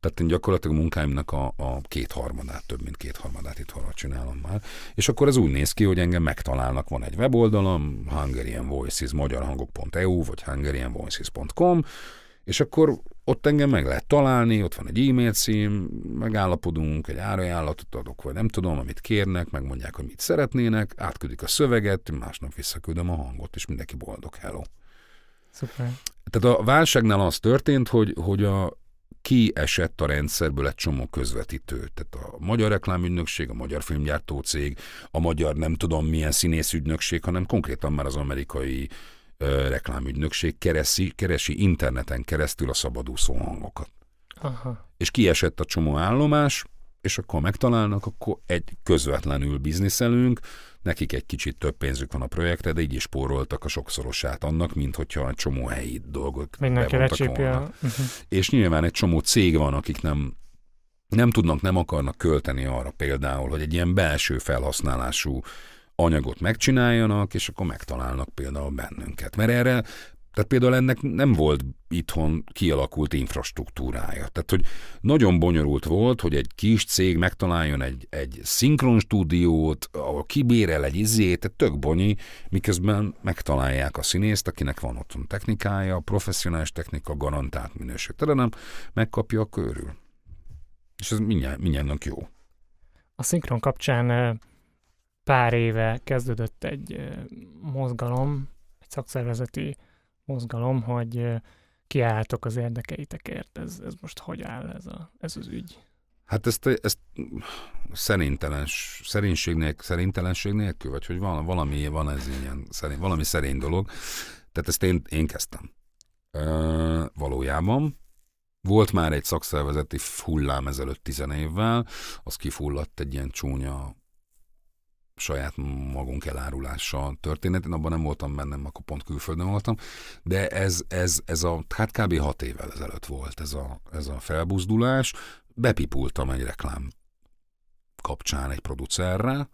tehát én gyakorlatilag a munkáimnak a, a kétharmadát, több mint kétharmadát itt csinálom már. És akkor ez úgy néz ki, hogy engem megtalálnak, van egy weboldalam, Hungarian Voices, magyarhangok.eu, vagy hungarianvoices.com, és akkor ott engem meg lehet találni, ott van egy e-mail cím, megállapodunk, egy árajánlatot adok, vagy nem tudom, amit kérnek, megmondják, hogy mit szeretnének, átküldik a szöveget, másnap visszaküldöm a hangot, és mindenki boldog, hello. Szuper. Tehát a válságnál az történt, hogy, hogy a, ki esett a rendszerből egy csomó közvetítő. Tehát a magyar reklámügynökség, a magyar filmgyártó cég, a magyar nem tudom milyen színészügynökség, hanem konkrétan már az amerikai ö, reklámügynökség keresi, keresi interneten keresztül a szabadúszó hangokat. Aha. És kiesett a csomó állomás, és akkor megtalálnak, akkor egy közvetlenül bizniszelünk, nekik egy kicsit több pénzük van a projektre, de így is spóroltak a sokszorosát annak, mint hogyha egy csomó helyi dolgot Mindenki volna. Uh-huh. És nyilván egy csomó cég van, akik nem nem tudnak, nem akarnak költeni arra például, hogy egy ilyen belső felhasználású anyagot megcsináljanak, és akkor megtalálnak például bennünket. Mert erre tehát például ennek nem volt itthon kialakult infrastruktúrája. Tehát, hogy nagyon bonyolult volt, hogy egy kis cég megtaláljon egy, egy szinkron stúdiót, ahol kibérel egy izét, tehát tök bonyi, miközben megtalálják a színészt, akinek van otthon technikája, professzionális technika, garantált minőség. Tehát nem megkapja a körül. És ez mindjárt, mindjárt jó. A szinkron kapcsán pár éve kezdődött egy mozgalom, egy szakszervezeti mozgalom, hogy kiálltok az érdekeitekért. Ez, ez most hogy áll ez, a, ez az ügy? Hát ezt, ezt szerintelens, szerénység nélkül, szerintelenség nélkül, vagy hogy valami van ez ilyen, szerint, valami szerény dolog. Tehát ezt én, én kezdtem. Ö, valójában. Volt már egy szakszervezeti hullám ezelőtt tizen évvel, az kifulladt egy ilyen csúnya saját magunk elárulása történet. Én abban nem voltam bennem, akkor pont külföldön voltam, de ez, ez, ez a, hát kb. hat évvel ezelőtt volt ez a, ez a felbuzdulás. Bepipultam egy reklám kapcsán egy producerre,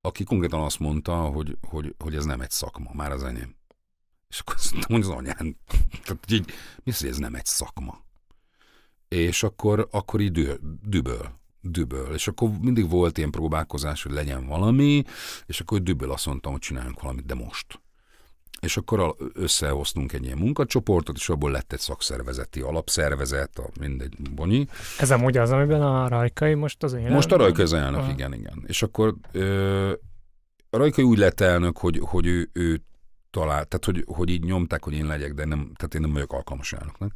aki konkrétan azt mondta, hogy, hogy, hogy ez nem egy szakma, már az enyém. És akkor azt mondtam, hogy az anyám, tehát így, mi az, hogy ez nem egy szakma? És akkor, akkor így dü, düböl düböl. És akkor mindig volt ilyen próbálkozás, hogy legyen valami, és akkor düböl azt mondtam, hogy csináljunk valamit, de most. És akkor összehoztunk egy ilyen munkacsoportot, és abból lett egy szakszervezeti alapszervezet, a mindegy bonyi. Ez amúgy az, amiben a Rajkai most az elnök? Most a Rajkai az elnök, Aha. igen, igen. És akkor ö, a Rajkai úgy lett elnök, hogy, hogy ő, ő talált, tehát hogy, hogy így nyomták, hogy én legyek, de nem, tehát én nem vagyok alkalmas elnöknek,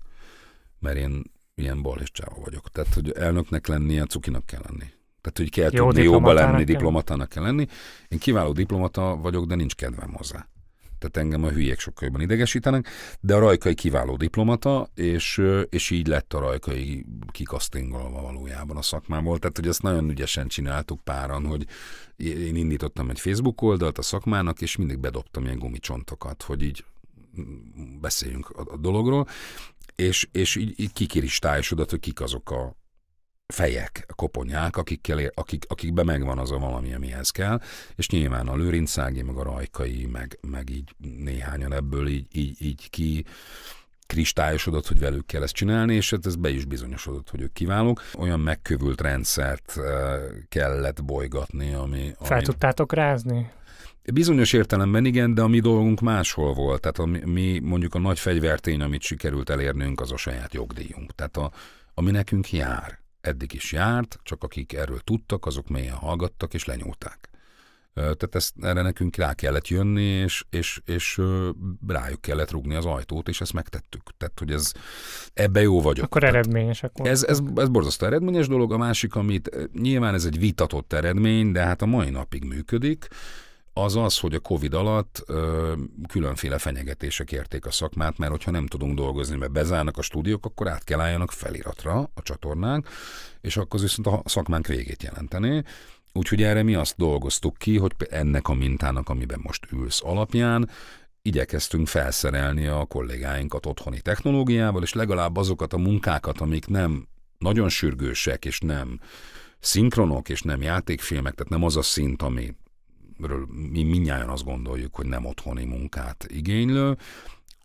mert én ilyen bal és csáva vagyok. Tehát, hogy elnöknek lennie, cukinak kell lenni. Tehát, hogy kell Jó tudni jóba lenni, kell. diplomatának kell lenni. Én kiváló diplomata vagyok, de nincs kedvem hozzá. Tehát engem a hülyék sokkal jobban idegesítenek, de a rajkai kiváló diplomata, és, és így lett a rajkai kikasztingolva valójában a szakmából. Tehát, hogy ezt nagyon ügyesen csináltuk páran, hogy én indítottam egy Facebook oldalt a szakmának, és mindig bedobtam ilyen gumicsontokat, hogy így beszéljünk a, a dologról, és, és így, így kikiristályosodott, hogy kik azok a fejek, a koponyák, akikkel, ér- akik, akikben megvan az a valami, amihez kell, és nyilván a lőrincági, meg a rajkai, meg, meg így néhányan ebből így, így, így ki kristályosodott, hogy velük kell ezt csinálni, és hát ez be is bizonyosodott, hogy ők kiválók. Olyan megkövült rendszert eh, kellett bolygatni, ami... Fel ami tudtátok rázni? Bizonyos értelemben igen, de a mi dolgunk máshol volt. Tehát a, mi- mondjuk a nagy fegyvertény, amit sikerült elérnünk, az a saját jogdíjunk. Tehát a, ami nekünk jár, eddig is járt, csak akik erről tudtak, azok mélyen hallgattak és lenyúlták. Tehát ezt, erre nekünk rá kellett jönni, és, és, és rájuk kellett rugni az ajtót, és ezt megtettük. Tehát, hogy ez ebbe jó vagyok. Akkor Tehát- eredményesek voltak. ez, ez, ez borzasztó eredményes dolog. A másik, amit nyilván ez egy vitatott eredmény, de hát a mai napig működik, az az, hogy a Covid alatt ö, különféle fenyegetések érték a szakmát, mert hogyha nem tudunk dolgozni, mert bezárnak a stúdiók, akkor át kell álljanak feliratra a csatornánk, és akkor viszont a szakmánk végét jelenteni. Úgyhogy erre mi azt dolgoztuk ki, hogy ennek a mintának, amiben most ülsz alapján, igyekeztünk felszerelni a kollégáinkat otthoni technológiával, és legalább azokat a munkákat, amik nem nagyon sürgősek, és nem szinkronok, és nem játékfilmek, tehát nem az a szint, ami ről mi mindnyáján azt gondoljuk, hogy nem otthoni munkát igénylő,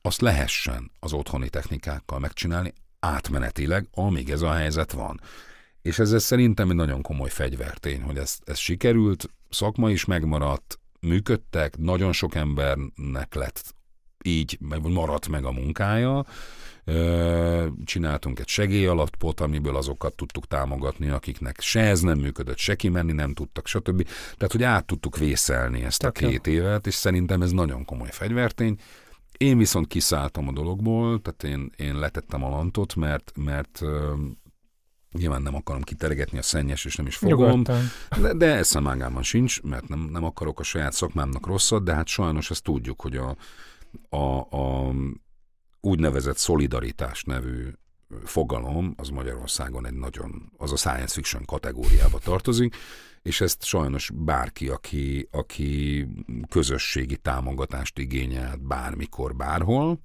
azt lehessen az otthoni technikákkal megcsinálni átmenetileg, amíg ez a helyzet van. És ez szerintem egy nagyon komoly fegyvertény, hogy ez, ez sikerült, szakma is megmaradt, működtek, nagyon sok embernek lett így, maradt meg a munkája. Csináltunk egy segélyalapot, amiből azokat tudtuk támogatni, akiknek se ez nem működött, se kimenni nem tudtak, stb. Tehát, hogy át tudtuk vészelni ezt a Tök jó. két évet, és szerintem ez nagyon komoly fegyvertény. Én viszont kiszálltam a dologból, tehát én, én letettem a lantot, mert, mert nyilván nem akarom kiteregetni a szennyes, és nem is fogom. Nyugodtan. De, de eszem ágában sincs, mert nem, nem akarok a saját szakmámnak rosszat, de hát sajnos ezt tudjuk, hogy a, a, a úgynevezett szolidaritás nevű fogalom, az Magyarországon egy nagyon, az a science fiction kategóriába tartozik, és ezt sajnos bárki, aki, aki közösségi támogatást igényel bármikor, bárhol,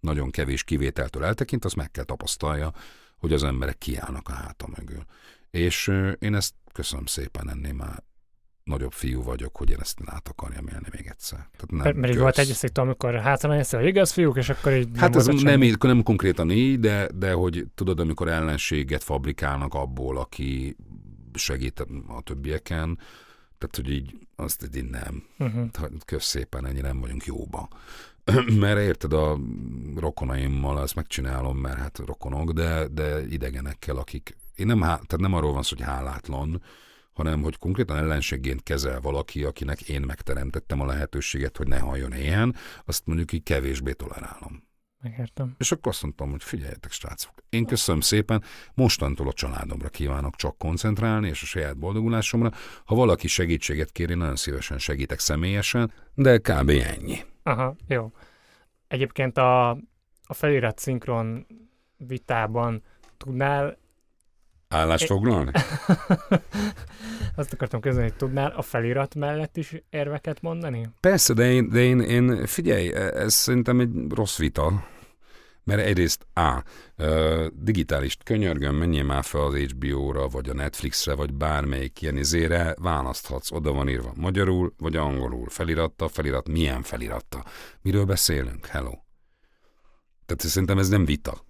nagyon kevés kivételtől eltekint, azt meg kell tapasztalja, hogy az emberek kiállnak a háta mögül. És én ezt köszönöm szépen, ennél már nagyobb fiú vagyok, hogy én ezt át akarjam élni még egyszer. Tehát nem Mert, kösz. volt egy széktől, amikor hátra nézsz, hogy igaz fiúk, és akkor így Hát ez nem, így- nem konkrétan így, de, de hogy tudod, amikor ellenséget fabrikálnak abból, aki segít a többieken, tehát hogy így azt így nem. Uh-huh. Kösz szépen, ennyire nem vagyunk jóba. mert érted, a rokonaimmal ezt megcsinálom, mert hát rokonok, de, de idegenekkel, akik... Én nem, há- tehát nem arról van szó, hogy hálátlan, hanem hogy konkrétan ellenségként kezel valaki, akinek én megteremtettem a lehetőséget, hogy ne halljon éhen, azt mondjuk így kevésbé tolerálom. Megértem. És akkor azt mondtam, hogy figyeljetek, srácok, én köszönöm szépen, mostantól a családomra kívánok csak koncentrálni, és a saját boldogulásomra. Ha valaki segítséget kér, én nagyon szívesen segítek személyesen, de kb. ennyi. Aha, jó. Egyébként a, a felirat szinkron vitában tudnál, Állást foglalni? azt akartam közölni, hogy tudnál a felirat mellett is érveket mondani? Persze, de én, de én, én figyelj, ez szerintem egy rossz vita, mert egyrészt A, digitális könyörgöm, menjél már fel az HBO-ra, vagy a Netflixre, vagy bármelyik ilyen izére, választhatsz, oda van írva magyarul, vagy angolul, feliratta, felirat, milyen feliratta, miről beszélünk, hello. Tehát szerintem ez nem vita.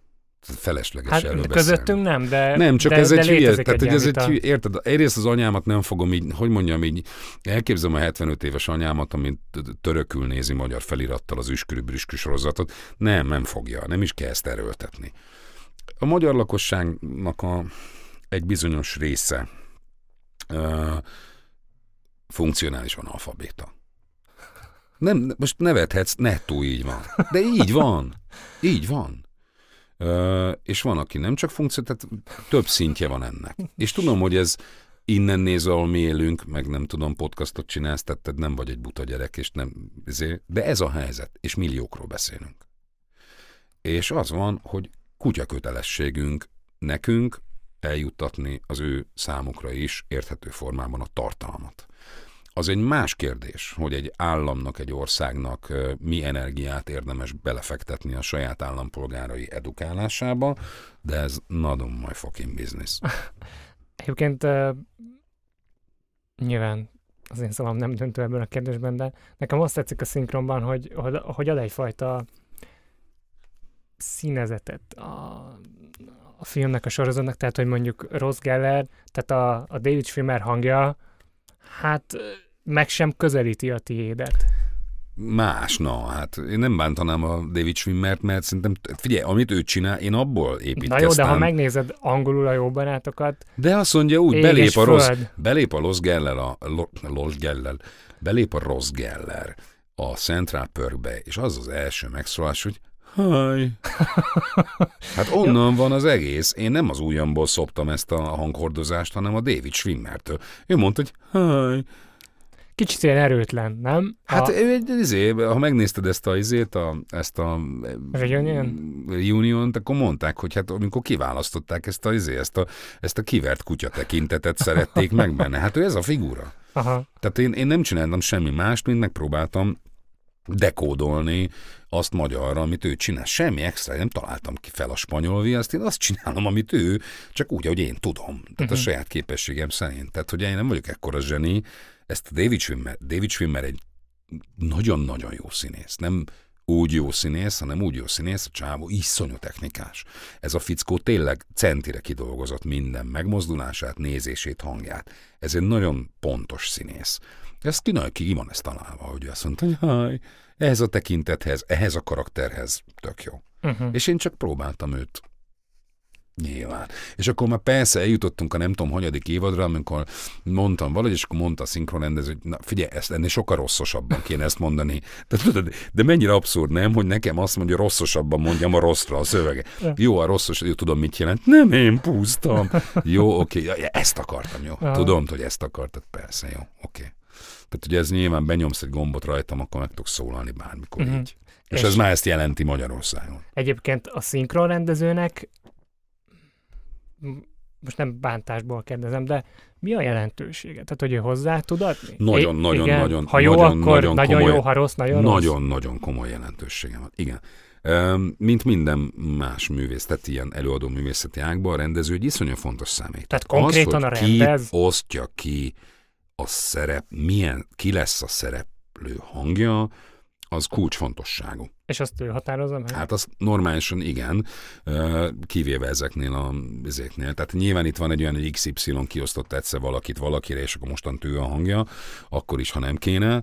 Felesleges Hát erről közöttünk nem, de nem, csak de, ez de egy hülye, tehát ilyen ez egy hülye, érted, egyrészt az anyámat nem fogom így, hogy mondjam így, elképzelem a 75 éves anyámat, amit törökül nézi magyar felirattal az üskürű brüskű sorozatot, nem, nem fogja, nem is kell ezt erőltetni. A magyar lakosságnak a, egy bizonyos része ö, funkcionális analfabéta. Nem, most nevethetsz, nettó így van. De így van. Így van. És van, aki nem csak funkció, tehát több szintje van ennek. És tudom, hogy ez innen nézve, ahol mi élünk, meg nem tudom, podcastot csinálsz, tehát te nem vagy egy buta gyerek, és nem, ezért- de ez a helyzet, és milliókról beszélünk. És az van, hogy kutyakötelességünk nekünk eljuttatni az ő számukra is érthető formában a tartalmat. Az egy más kérdés, hogy egy államnak, egy országnak mi energiát érdemes belefektetni a saját állampolgárai edukálásába, de ez not on my fucking business. Egyébként uh, nyilván az én szavam nem döntő ebben a kérdésben, de nekem azt tetszik a szinkronban, hogy, hogy, ad egyfajta színezetet a, a filmnek, a sorozatnak, tehát hogy mondjuk Ross Geller, tehát a, a David Schwimmer hangja, hát meg sem közelíti a tiédet. Más, na, hát én nem bántanám a David Schwimmert, mert szerintem, figyelj, amit ő csinál, én abból építkeztem. Na jó, de ha megnézed angolul a jó barátokat, De azt mondja úgy, belép a rossz, belép a Los Geller, a Lo- Los Geller, belép a Ross Geller a Central Perkbe, és az az első megszólás, hogy Hi. Hát onnan van az egész. Én nem az ujjamból szoptam ezt a hanghordozást, hanem a David Schwimmertől. Ő mondta, hogy hi. Kicsit ilyen erőtlen, nem? Hát a, egy izé, ha megnézted ezt a izét, a, ezt a Reunion? reunion akkor mondták, hogy hát amikor kiválasztották ezt a, izé, ezt a, ezt a kivert kutya tekintetet szerették meg benne. Hát ő ez a figura. aha, Tehát én, én nem csináltam semmi mást, mint megpróbáltam dekódolni azt magyarra, amit ő csinál. Semmi extra, nem találtam ki fel a spanyol viaszt, én azt csinálom, amit ő, csak úgy, ahogy én tudom. Tehát uh-huh. a Mhm. saját képességem szerint. Tehát, hogy én nem vagyok ekkora zseni, ezt David Schwimmer, David Schwimmer egy nagyon-nagyon jó színész. Nem úgy jó színész, hanem úgy jó színész, a csávó iszonyú technikás. Ez a fickó tényleg centire kidolgozott minden megmozdulását, nézését, hangját. Ez egy nagyon pontos színész. Ez ki, ki van ezt találva, hogy azt mondta, hogy haj, ehhez a tekintethez, ehhez a karakterhez tök jó. uh-huh. És én csak próbáltam őt Nyilván. És akkor már persze eljutottunk a nem tudom, hanyadik évadra, amikor mondtam valahogy, és akkor mondta a szinkronrendező, hogy na figyelj, ezt ennél sokkal rosszosabban kéne ezt mondani. De, tudod, de mennyire abszurd, nem, hogy nekem azt mondja, rosszosabban mondjam a rosszra a szövege. Jó, a rosszos, jó, tudom, mit jelent. Nem én pusztam. Jó, oké, ja, ja, ezt akartam, jó. Tudom, hogy ezt akartad, persze, jó, oké. Tehát ugye ez nyilván benyomsz egy gombot rajtam, akkor meg tudok szólalni bármikor Mhm. így. És, És- ez már ezt jelenti Magyarországon. Egyébként a szinkronrendezőnek, most nem bántásból kérdezem, de mi a jelentősége? Tehát, hogy ő hozzá tud adni? Nagyon, I- nagyon, igen. nagyon, Ha jó, nagyon, akkor nagyon nagyon, komoly- jó, ha rossz, nagyon, rossz. Nagyon-nagyon komoly jelentősége van. Igen. Mint minden más művészeti, ilyen előadó művészeti ágban, a rendező egy iszonyú fontos számít. Tehát konkrétan az, a rendez- ki osztja ki a szerep, milyen, ki lesz a szereplő hangja, az kulcsfontosságú. És azt ő határozza meg? Hát az normálisan igen, kivéve ezeknél a ezeknél. Tehát nyilván itt van egy olyan, hogy XY kiosztott egyszer valakit valakire, és akkor mostan ő a hangja, akkor is, ha nem kéne.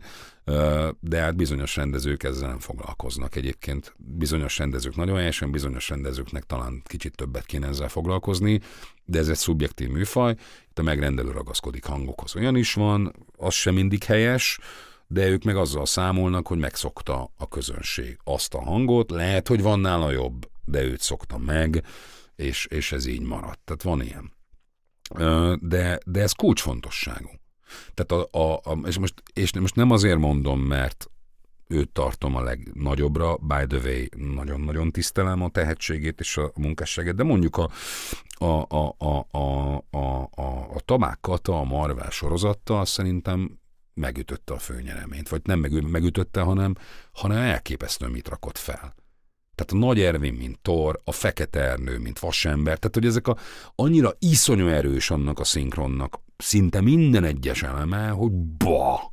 De hát bizonyos rendezők ezzel nem foglalkoznak egyébként. Bizonyos rendezők nagyon helyesen, bizonyos rendezőknek talán kicsit többet kéne ezzel foglalkozni, de ez egy szubjektív műfaj. Itt a megrendelő ragaszkodik hangokhoz. Olyan is van, az sem mindig helyes, de ők meg azzal számolnak, hogy megszokta a közönség azt a hangot, lehet, hogy van nála jobb, de őt szokta meg, és, és ez így maradt. Tehát van ilyen. De, de ez kulcsfontosságú. Tehát a, a, a, és, most, és most nem azért mondom, mert őt tartom a legnagyobbra, by the way, nagyon-nagyon tisztelem a tehetségét és a munkásságát, de mondjuk a, a, a, a, a, a, a, a Tamák Kata, a Marvel sorozattal szerintem megütötte a főnyereményt, vagy nem megü- megütötte, hanem, hanem elképesztően mit rakott fel. Tehát a Nagy Ervin, mint Thor, a Fekete Ernő, mint Vasember, tehát hogy ezek a annyira iszonyú erős annak a szinkronnak, szinte minden egyes eleme, hogy ba,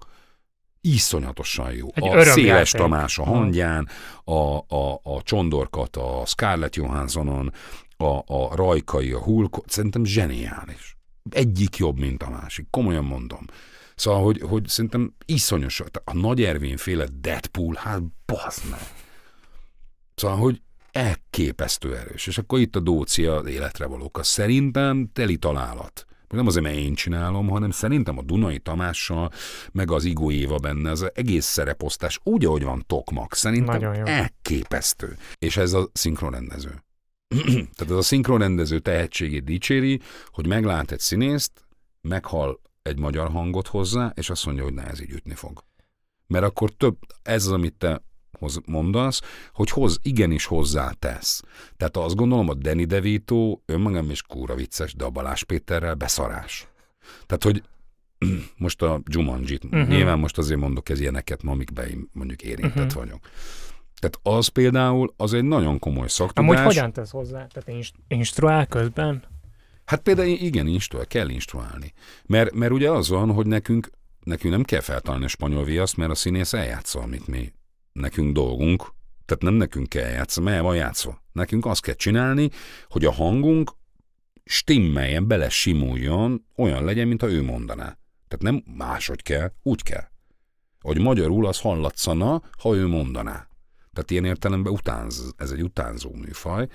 iszonyatosan jó. Egy a. Széles Tamás a hangján, a, a, a Csondorkat, a Scarlett Johanssonon, a, a Rajkai, a Hulk, szerintem zseniális. Egyik jobb, mint a másik, komolyan mondom. Szóval, hogy, hogy szerintem iszonyos, a Nagy Ervin féle Deadpool, hát bazd meg. Szóval, hogy elképesztő erős. És akkor itt a Dócia az életre valók. Szerintem teli találat. Nem azért, mert én csinálom, hanem szerintem a Dunai Tamással, meg az Igó Éva benne, az egész szereposztás úgy, ahogy van Tokmak, szerintem Nagyon jó. elképesztő. És ez a szinkronrendező. Tehát ez a szinkronrendező tehetségét dicséri, hogy meglát egy színészt, meghal egy magyar hangot hozzá, és azt mondja, hogy ne, ez így ütni fog. Mert akkor több, ez az, amit te hoz, mondasz, hogy hoz, igenis hozzátesz. Tehát azt gondolom, a Danny DeVito önmagam is kúra vicces, de a Balázs Péterrel beszarás. Tehát, hogy most a Jumanji-t, uh-huh. nyilván most azért mondok ez ilyeneket, ma, amikben én mondjuk érintett uh-huh. vagyok. Tehát az például, az egy nagyon komoly szaktudás. Amúgy hogyan tesz hozzá? Tehát inst- instruál közben? Hát például igen, instruál, kell instruálni. Mert, mert ugye az van, hogy nekünk, nekünk nem kell feltalálni a spanyol viaszt, mert a színész eljátsza, amit mi nekünk dolgunk. Tehát nem nekünk kell játszani, mert el van játszva. Nekünk azt kell csinálni, hogy a hangunk stimmeljen, bele simuljon, olyan legyen, mint ha ő mondaná. Tehát nem máshogy kell, úgy kell. Hogy magyarul az hallatszana, ha ő mondaná. Tehát ilyen értelemben utánz, ez egy utánzó műfaj,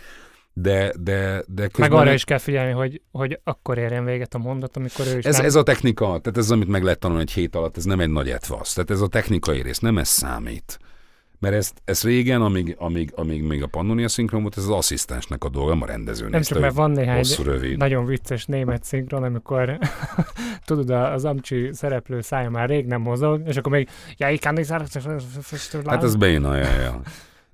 de, de, de közben... Meg arra is kell figyelni, hogy, hogy akkor érjen véget a mondat, amikor ő is Ez, nem... ez a technika, tehát ez amit meg lehet tanulni egy hét alatt, ez nem egy nagy etvasz. Tehát ez a technikai rész, nem ez számít. Mert ezt, ezt régen, amíg, amíg, amíg még a Pannonia szinkron volt, ez az asszisztensnek a dolga, a rendező nem csak, mert van néhány rövid. nagyon vicces német szinkron, amikor tudod, az amcsi szereplő szája már rég nem mozog, és akkor még ja, ich kann nicht sagen, Hát ez bejön, ja, ja.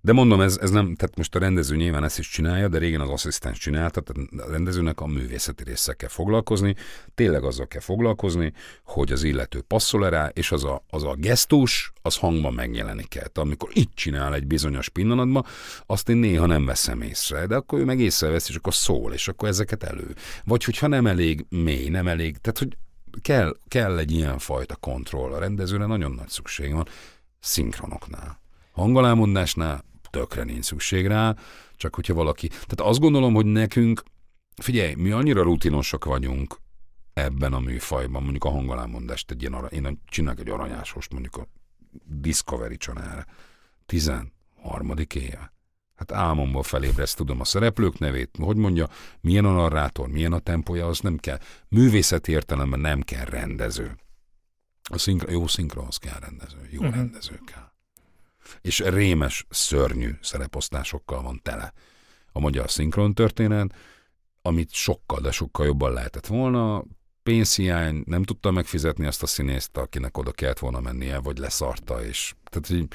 De mondom, ez, ez nem, tehát most a rendező nyilván ezt is csinálja, de régen az asszisztens csinálta, tehát a rendezőnek a művészeti része kell foglalkozni, tényleg azzal kell foglalkozni, hogy az illető passzol rá, és az a, az a gesztus, az hangban megjelenik. Tehát amikor itt csinál egy bizonyos pillanatban, azt én néha nem veszem észre, de akkor ő meg észrevesz, és akkor szól, és akkor ezeket elő. Vagy hogyha nem elég mély, nem elég, tehát hogy kell, kell egy ilyen fajta kontroll. A rendezőre nagyon nagy szükség van szinkronoknál. Hangalámondásnál tökre nincs szükség rá, csak hogyha valaki... Tehát azt gondolom, hogy nekünk, figyelj, mi annyira rutinosak vagyunk ebben a műfajban, mondjuk a hangalámondást egy ilyen arany, én csinálok egy aranyásost mondjuk a Discovery Channel 13. éve. Hát álmomból felébreszt tudom a szereplők nevét, hogy mondja, milyen a narrátor, milyen a tempója, az nem kell. Művészeti értelemben nem kell rendező. A szinkro, jó szinkronhoz kell rendező, jó uh-huh. rendező kell. És rémes, szörnyű szereposztásokkal van tele a magyar szinkron történet, amit sokkal, de sokkal jobban lehetett volna. Pénzhiány, nem tudta megfizetni azt a színészt, akinek oda kellett volna mennie, vagy leszarta, és tehát így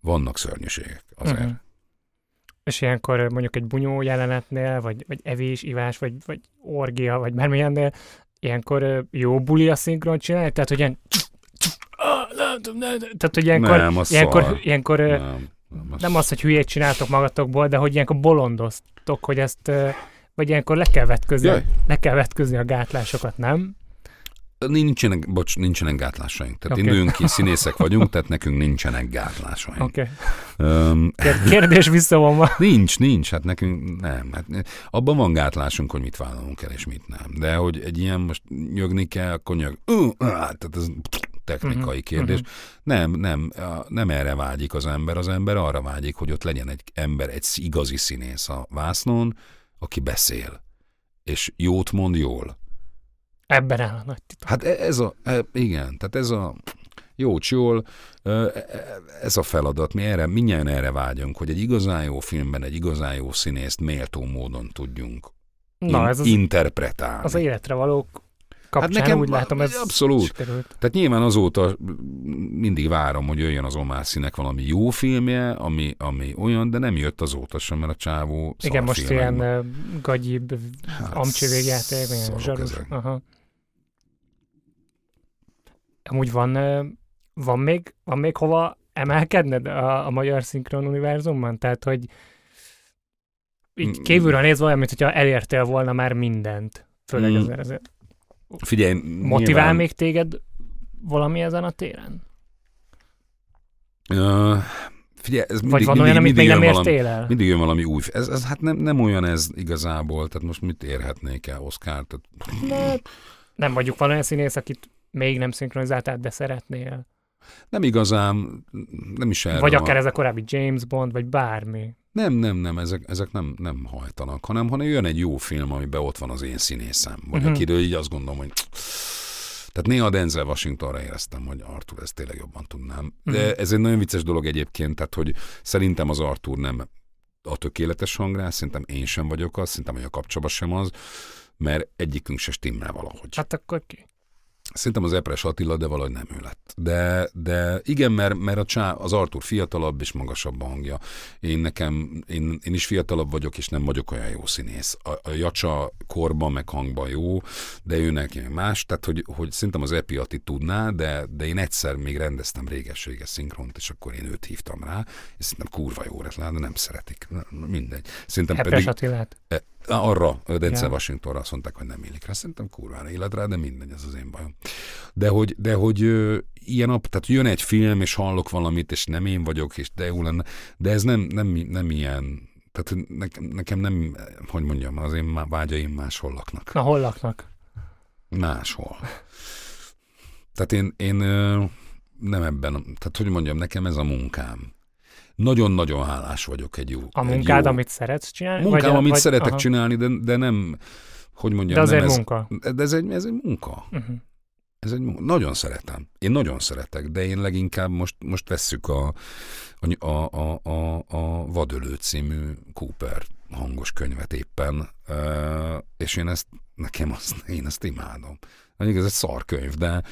vannak szörnyűségek azért. Uh-huh. És ilyenkor mondjuk egy bunyó jelenetnél, vagy, vagy evés, ivás, vagy, vagy orgia, vagy bármilyennél, ilyenkor jó buli a szinkron csinálni? Tehát, hogy ilyen... Tehát, hogy ilyenkor, Nem, az ilyenkor, szar. ilyenkor Nem, nem, az nem az, hogy hülyét csináltok magatokból, de hogy ilyenkor bolondoztok, hogy ezt, vagy ilyenkor le kell vetközni, Jaj. le kell vetközni a gátlásokat, nem? Nincsenek, bocs, nincsenek gátlásaink. Tehát okay. induljunk ki, színészek vagyunk, tehát nekünk nincsenek gátlásaink. Okay. Um. Kérdés visszavonva. nincs, nincs, hát nekünk nem. Hát abban van gátlásunk, hogy mit vállalunk el, és mit nem. De hogy egy ilyen most nyögni kell, akkor nyög. Uh, uh, tehát ez technikai Mhm, kérdés. mhm. Nem, nem, nem erre vágyik az ember. Az ember arra vágyik, hogy ott legyen egy ember, egy igazi színész a vásznon, aki beszél. És jót mond jól. Ebben áll a nagy titok. Hát e- ez a, e- igen, tehát ez a jó jól, e- ez a feladat, mi erre, mindjárt erre vágyunk, hogy egy igazán jó filmben egy igazán jó színészt méltó módon tudjunk Na, in- ez az, interpretálni. az életre valók kapcsán Hát nekem úgy látom, ez abszolút. sikerült. Tehát nyilván azóta mindig várom, hogy jöjjön az Omar színek valami jó filmje, ami, ami olyan, de nem jött azóta sem, mert a csávó Igen, most szarfilmekben- ilyen uh, gagyibb, Hát, amcsi végjáték, ilyen szarok zsarus. Aha. Amúgy van, van még, van még hova emelkedned a, a magyar szinkron univerzumban? Tehát, hogy így Mm. kívülről nézve olyan, mint hogyha elértél volna már mindent. Főleg Mm. ezzel. Figyelj, Motivál nyilván- még téged valami ezen a téren? Ö, figyelj, ez mindig, Vagy van mindig, olyan, amit még nem valami, értél el? Mindig jön valami új. Ez, ez hát nem, nem olyan ez igazából, tehát most mit érhetnék el Oscar? Tehát, Na, nem mondjuk van olyan színész, akit még nem szinkronizáltál, de szeretnél. nem igazán, nem is erről vagy van. akár ez a korábbi James Bond, vagy bármi. Nem, nem, nem, ezek, ezek nem, nem hajtanak, hanem hanem jön egy jó film, amiben ott van az én színészem, vagy uh-huh. akiről így azt gondolom, hogy tehát néha Denzel Washingtonra éreztem, hogy Arthur ezt tényleg jobban tudnám. De Mhm. ez egy nagyon vicces dolog egyébként, tehát hogy szerintem az Arthur nem a tökéletes hangrás, szerintem én sem vagyok az, szerintem, hogy a kapcsolat sem az, mert egyikünk se stimmel valahogy. Hát akkor ki? Szerintem az Epres Attila, de valahogy nem ő lett. De, de igen, mert, mert a csá, az Artur fiatalabb és magasabb a hangja. Én nekem, én, én is fiatalabb vagyok, és nem vagyok olyan jó színész. A, a Jacsa korban meg hangban jó, de ő neki más. Tehát, hogy, hogy szerintem az Epi Atti tudná, de, de én egyszer még rendeztem réges-réges szinkront, és akkor én őt hívtam rá, és szerintem kurva jó lett de nem szeretik. Mindegy. Szerintem Epres pedig... Attilát. E, arra, Denzel ja. Washingtonra azt mondták, hogy nem illik rá. Szerintem kurvára élet rá, de mindegy, ez az én bajom. De hogy, de hogy ö, ilyen nap, tehát jön egy film, és hallok valamit, és nem én vagyok, és de jó lenne, de ez nem, nem, nem ilyen, tehát nekem, nekem nem, hogy mondjam, az én vágyaim máshol laknak. Na, hol laknak? Máshol. Tehát én, én nem ebben, tehát hogy mondjam, nekem ez a munkám nagyon-nagyon hálás vagyok egy jó. A munkád, jó, amit szeretsz csinálni? Munkám, vagy, amit vagy, szeretek aha. csinálni, de, de nem, hogy mondjam, de az nem egy ez, munka. De ez egy, ez egy munka. Uh-huh. Ez egy munka. Nagyon szeretem. Én nagyon szeretek, de én leginkább most, most vesszük a, a, a, a, a Vadölő című Cooper hangos könyvet éppen, és én ezt, nekem azt, én ezt imádom. Mondjuk ez egy szarkönyv, de,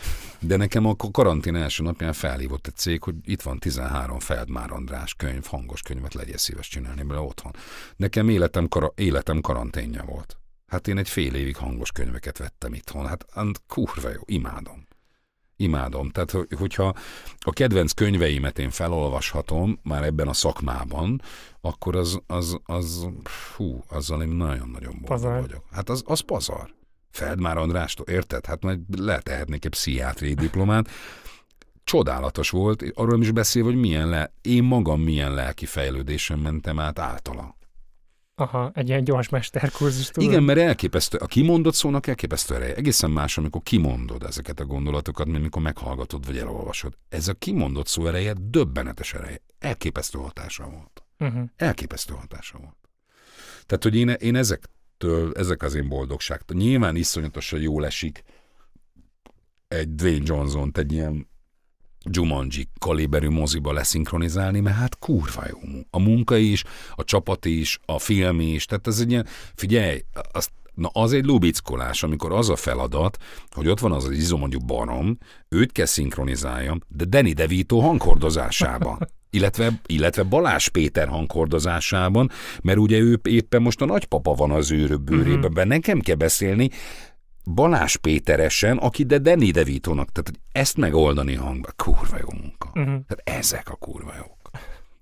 de nekem a karantén első napján felhívott egy cég, hogy itt van 13 Feldmár András könyv, hangos könyvet legyen szíves csinálni belőle otthon. Nekem életem, kara, életem karanténja volt. Hát én egy fél évig hangos könyveket vettem itthon. Hát kurva jó, imádom. Imádom. Tehát, hogyha a kedvenc könyveimet én felolvashatom már ebben a szakmában, akkor az, az, az hú, azzal én nagyon-nagyon boldog vagyok. Hát az, az pazar. Feldmár Andrástól, érted? Hát majd letehetnék egy pszichiátriai diplomát. Csodálatos volt, arról is beszél, hogy milyen le, én magam milyen lelki fejlődésen mentem át általa. Aha, egy ilyen gyors mesterkurzus. Tudod? Igen, mert elképesztő, a kimondott szónak elképesztő ereje. Egészen más, amikor kimondod ezeket a gondolatokat, mint amikor meghallgatod vagy elolvasod. Ez a kimondott szó ereje döbbenetes ereje. Elképesztő hatása volt. Uh-huh. Elképesztő hatása volt. Tehát, hogy én, én ezek ettől ezek az én boldogság. Nyilván iszonyatosan jól esik egy Dwayne johnson egy ilyen Jumanji kaliberű moziba leszinkronizálni, mert hát kurva jó. A munka is, a csapat is, a film is, tehát ez egy ilyen, figyelj, azt Na az egy lubickolás, amikor az a feladat, hogy ott van az az izomonyú barom, őt kell szinkronizáljam, de Danny DeVito hanghordozásában. illetve, illetve Balás Péter hanghordozásában, mert ugye ő éppen most a nagypapa van az ő bőrében, uh-huh. nekem kell beszélni Balás Péteresen, aki de Danny DeVito-nak, tehát ezt megoldani hangba, kurva jó munka. Uh-huh. Tehát ezek a kurva jók.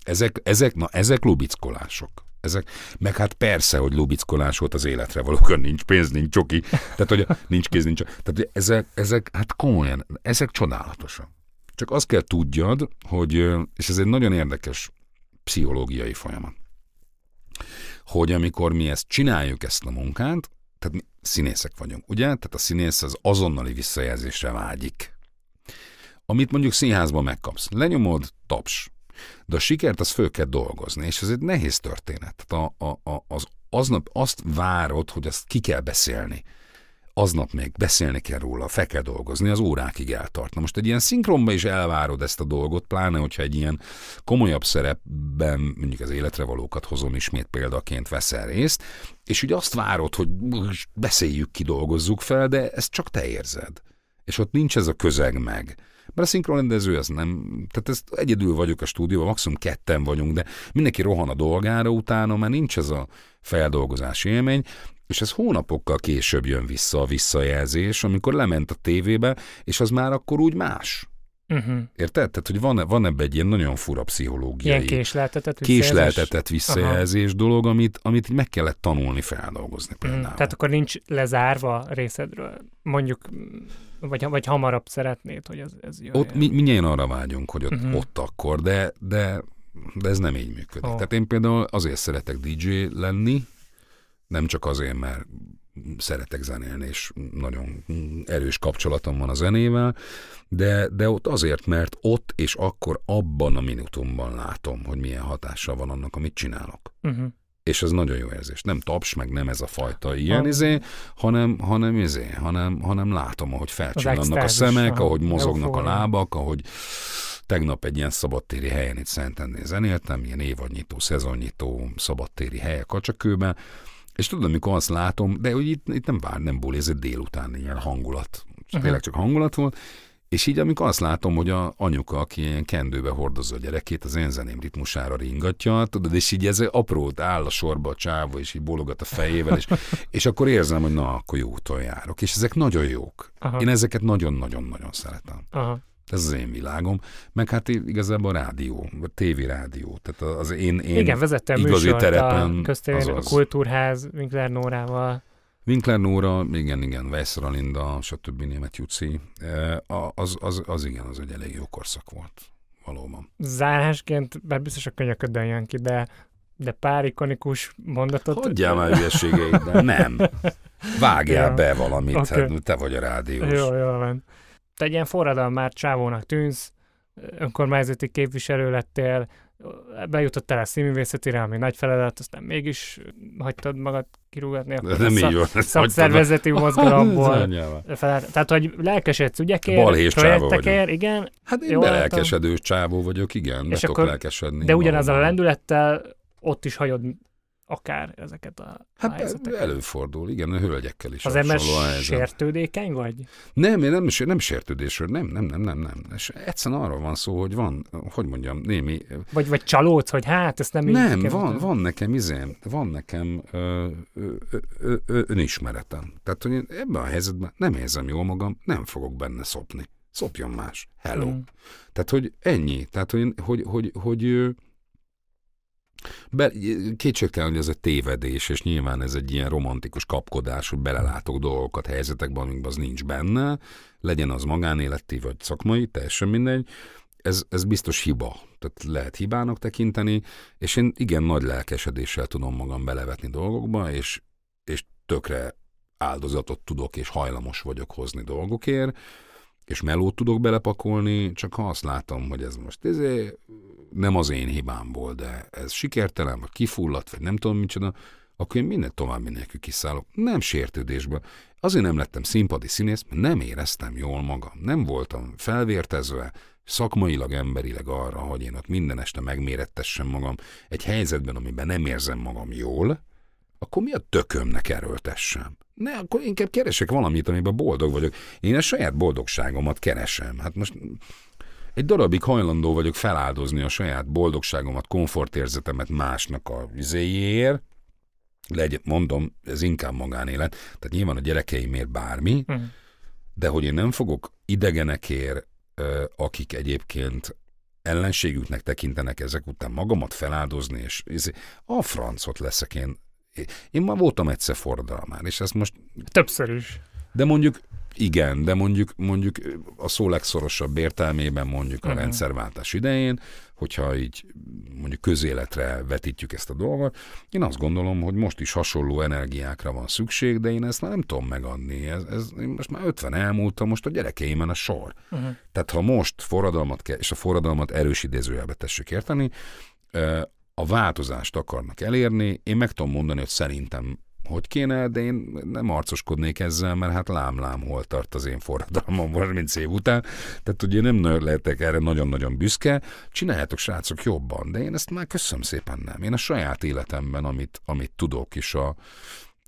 Ezek, ezek, na, ezek lubickolások. Ezek, meg hát persze, hogy lubickolás volt az életre valókan, nincs pénz, nincs csoki, tehát hogy nincs kéz, nincs Tehát ezek, ezek, hát komolyan, ezek csodálatosak. Csak azt kell tudjad, hogy, és ez egy nagyon érdekes pszichológiai folyamat, hogy amikor mi ezt csináljuk, ezt a munkát, tehát mi színészek vagyunk, ugye? Tehát a színész az azonnali visszajelzésre vágyik. Amit mondjuk színházban megkapsz. Lenyomod, taps. De a sikert az föl kell dolgozni, és ez egy nehéz történet. Tehát a, a, a, az, aznap azt várod, hogy azt ki kell beszélni aznap még beszélni kell róla, fel kell dolgozni, az órákig eltart. Na most egy ilyen szinkronban is elvárod ezt a dolgot, pláne, hogyha egy ilyen komolyabb szerepben, mondjuk az életre valókat hozom ismét példaként veszel részt, és úgy azt várod, hogy beszéljük ki, dolgozzuk fel, de ezt csak te érzed. És ott nincs ez a közeg meg. Mert a szinkronrendező az nem, tehát ezt egyedül vagyok a stúdióban, maximum ketten vagyunk, de mindenki rohan a dolgára utána, mert nincs ez a feldolgozási élmény, és ez hónapokkal később jön vissza a visszajelzés, amikor lement a tévébe, és az már akkor úgy más. Uh-huh. Érted? Tehát, hogy van, van ebben egy ilyen nagyon fura pszichológiai... Ilyen késleltetett visszajelzés? Késleltetett visszajelzés Aha. dolog, amit, amit meg kellett tanulni feldolgozni mhm. például. Uh, tehát akkor nincs lezárva részedről, mondjuk, vagy, vagy hamarabb szeretnéd, hogy ez, ez jöjjön. Ott mi, mindjárt arra vágyunk, hogy ott, uh-huh. ott akkor, de, de, de ez nem így működik. Oh. Tehát én például azért szeretek DJ lenni, nem csak azért, mert szeretek zenélni, és nagyon erős kapcsolatom van a zenével, de, de ott azért, mert ott és akkor abban a minutumban látom, hogy milyen hatással van annak, amit csinálok. Uh-huh. És ez nagyon jó érzés. Nem taps, meg nem ez a fajta ilyen izé, hanem, hanem izé, hanem, hanem látom, ahogy felcsillannak a szemek, aha. ahogy mozognak a lábak, ahogy tegnap egy ilyen szabadtéri helyen itt Szentendén zenéltem, ilyen évadnyitó, szezonnyitó szabadtéri hely a Kacsakőben, És tudod, amikor azt látom, de hogy itt, itt nem vár, nem ból, ez egy délután ilyen hangulat. Uh-huh. Tényleg csak hangulat volt. És így, amikor azt látom, hogy a anyuka, aki ilyen kendőbe hordozza a gyerekét, az én zeném ritmusára ringatja, tudod, és így ez aprót áll a sorba a csáva, és így bologat a fejével, és, és akkor érzem, hogy na, akkor jó úton járok. És ezek nagyon jók. Aha. Én ezeket nagyon-nagyon-nagyon szeretem. Aha. Ez az én világom. Meg hát igazából a rádió, a tévérádió. Tehát az én, én Igen, vezettem igazi terepen, a köztér, a Kultúrház Winkler Nórával. Winkler Nóra, igen, igen, Weissra Linda, stb. német Juci, az, az, az, igen, az egy elég jó korszak volt, valóban. Zárásként, bár biztos a könyöködön jön ki, de, de pár ikonikus mondatot... Hagyjál már hülyeségeid, de nem. Vágjál ja. be valamit, okay. hát te vagy a rádiós. Jó, jó van. Te egy ilyen forradalmár csávónak tűnsz, önkormányzati képviselő lettél, bejutottál a színművészetére, ami nagy feladat, aztán mégis hagytad magad kirúgatni a nem így van, szakszervezeti mozgalomból. Tehát, hogy lelkesedsz ügyekért, projektekért, igen. Hát én belelkesedő csávó vagyok, igen, és akkor, lelkesedni. De ugyanazzal a lendülettel ott is hagyod akár ezeket a Hát helyzeteket. előfordul, igen, a hölgyekkel is. Az ember sértődékeny vagy? Nem, én nem, nem sértődésről, nem, nem, nem, nem, nem. És egyszerűen arról van szó, hogy van, hogy mondjam, némi... Vagy, vagy csalódsz, hogy hát, ezt nem Nem, van, van nekem izém, van nekem ö, ö, ö, ö, önismeretem. Tehát, hogy én ebben a helyzetben nem érzem jól magam, nem fogok benne szopni. Szopjon más. Hello. Mm. Tehát, hogy ennyi. Tehát, hogy, hogy, hogy, hogy, hogy be, kétségtelen, hogy ez egy tévedés, és nyilván ez egy ilyen romantikus kapkodás, hogy belelátok dolgokat, helyzetekben, amikben az nincs benne, legyen az magánéleti vagy szakmai, teljesen mindegy. Ez, ez biztos hiba. Tehát lehet hibának tekinteni, és én igen nagy lelkesedéssel tudom magam belevetni dolgokba, és, és tökre áldozatot tudok, és hajlamos vagyok hozni dolgokért, és melót tudok belepakolni, csak ha azt látom, hogy ez most ezé, nem az én hibámból, de ez sikertelen, vagy kifulladt, vagy nem tudom micsoda, akkor én minden további nélkül kiszállok. Nem sértődésbe. Azért nem lettem színpadi színész, mert nem éreztem jól magam. Nem voltam felvértezve, szakmailag, emberileg arra, hogy én ott minden este megmérettessem magam egy helyzetben, amiben nem érzem magam jól, akkor mi a tökömnek erőltessem? Ne, akkor inkább keresek valamit, amiben boldog vagyok. Én a saját boldogságomat keresem. Hát most egy darabig hajlandó vagyok feláldozni a saját boldogságomat, komfortérzetemet másnak a vizéjéért, legyen, mondom, ez inkább magánélet, tehát nyilván a gyerekeimért bármi, mm. de hogy én nem fogok idegenekért, akik egyébként ellenségüknek tekintenek ezek után magamat feláldozni, és a francot leszek én. Én már voltam egyszer forradalmár, és ezt most... Többször is. De mondjuk igen, de mondjuk, mondjuk a szó legszorosabb értelmében mondjuk a uh-huh. rendszerváltás idején, hogyha így mondjuk közéletre vetítjük ezt a dolgot, én azt gondolom, hogy most is hasonló energiákra van szükség, de én ezt már nem tudom megadni. Ez, ez, én most már 50 elmúltam, most a gyerekeimen a sor. Uh-huh. Tehát ha most forradalmat kell, és a forradalmat erős idézőjelbe tessük érteni, a változást akarnak elérni, én meg tudom mondani, hogy szerintem hogy kéne, de én nem arcoskodnék ezzel, mert hát lám-lám hol tart az én forradalmam 30 év után. Tehát ugye nem lehetek erre nagyon-nagyon büszke. Csináljátok, srácok, jobban, de én ezt már köszönöm szépen nem. Én a saját életemben, amit, amit tudok, és a,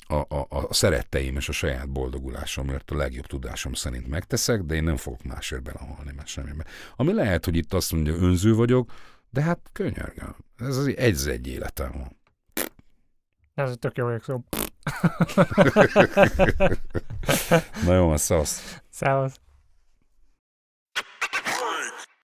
a, a, a szeretteim és a saját boldogulásomért a legjobb tudásom szerint megteszek, de én nem fogok másért belehalni, mert semmiben. Ami lehet, hogy itt azt mondja, önző vagyok, de hát könyörgöm. Ez az egy, egy életem van. Ez tök jó szó. Na jó, szevasz. Szevasz.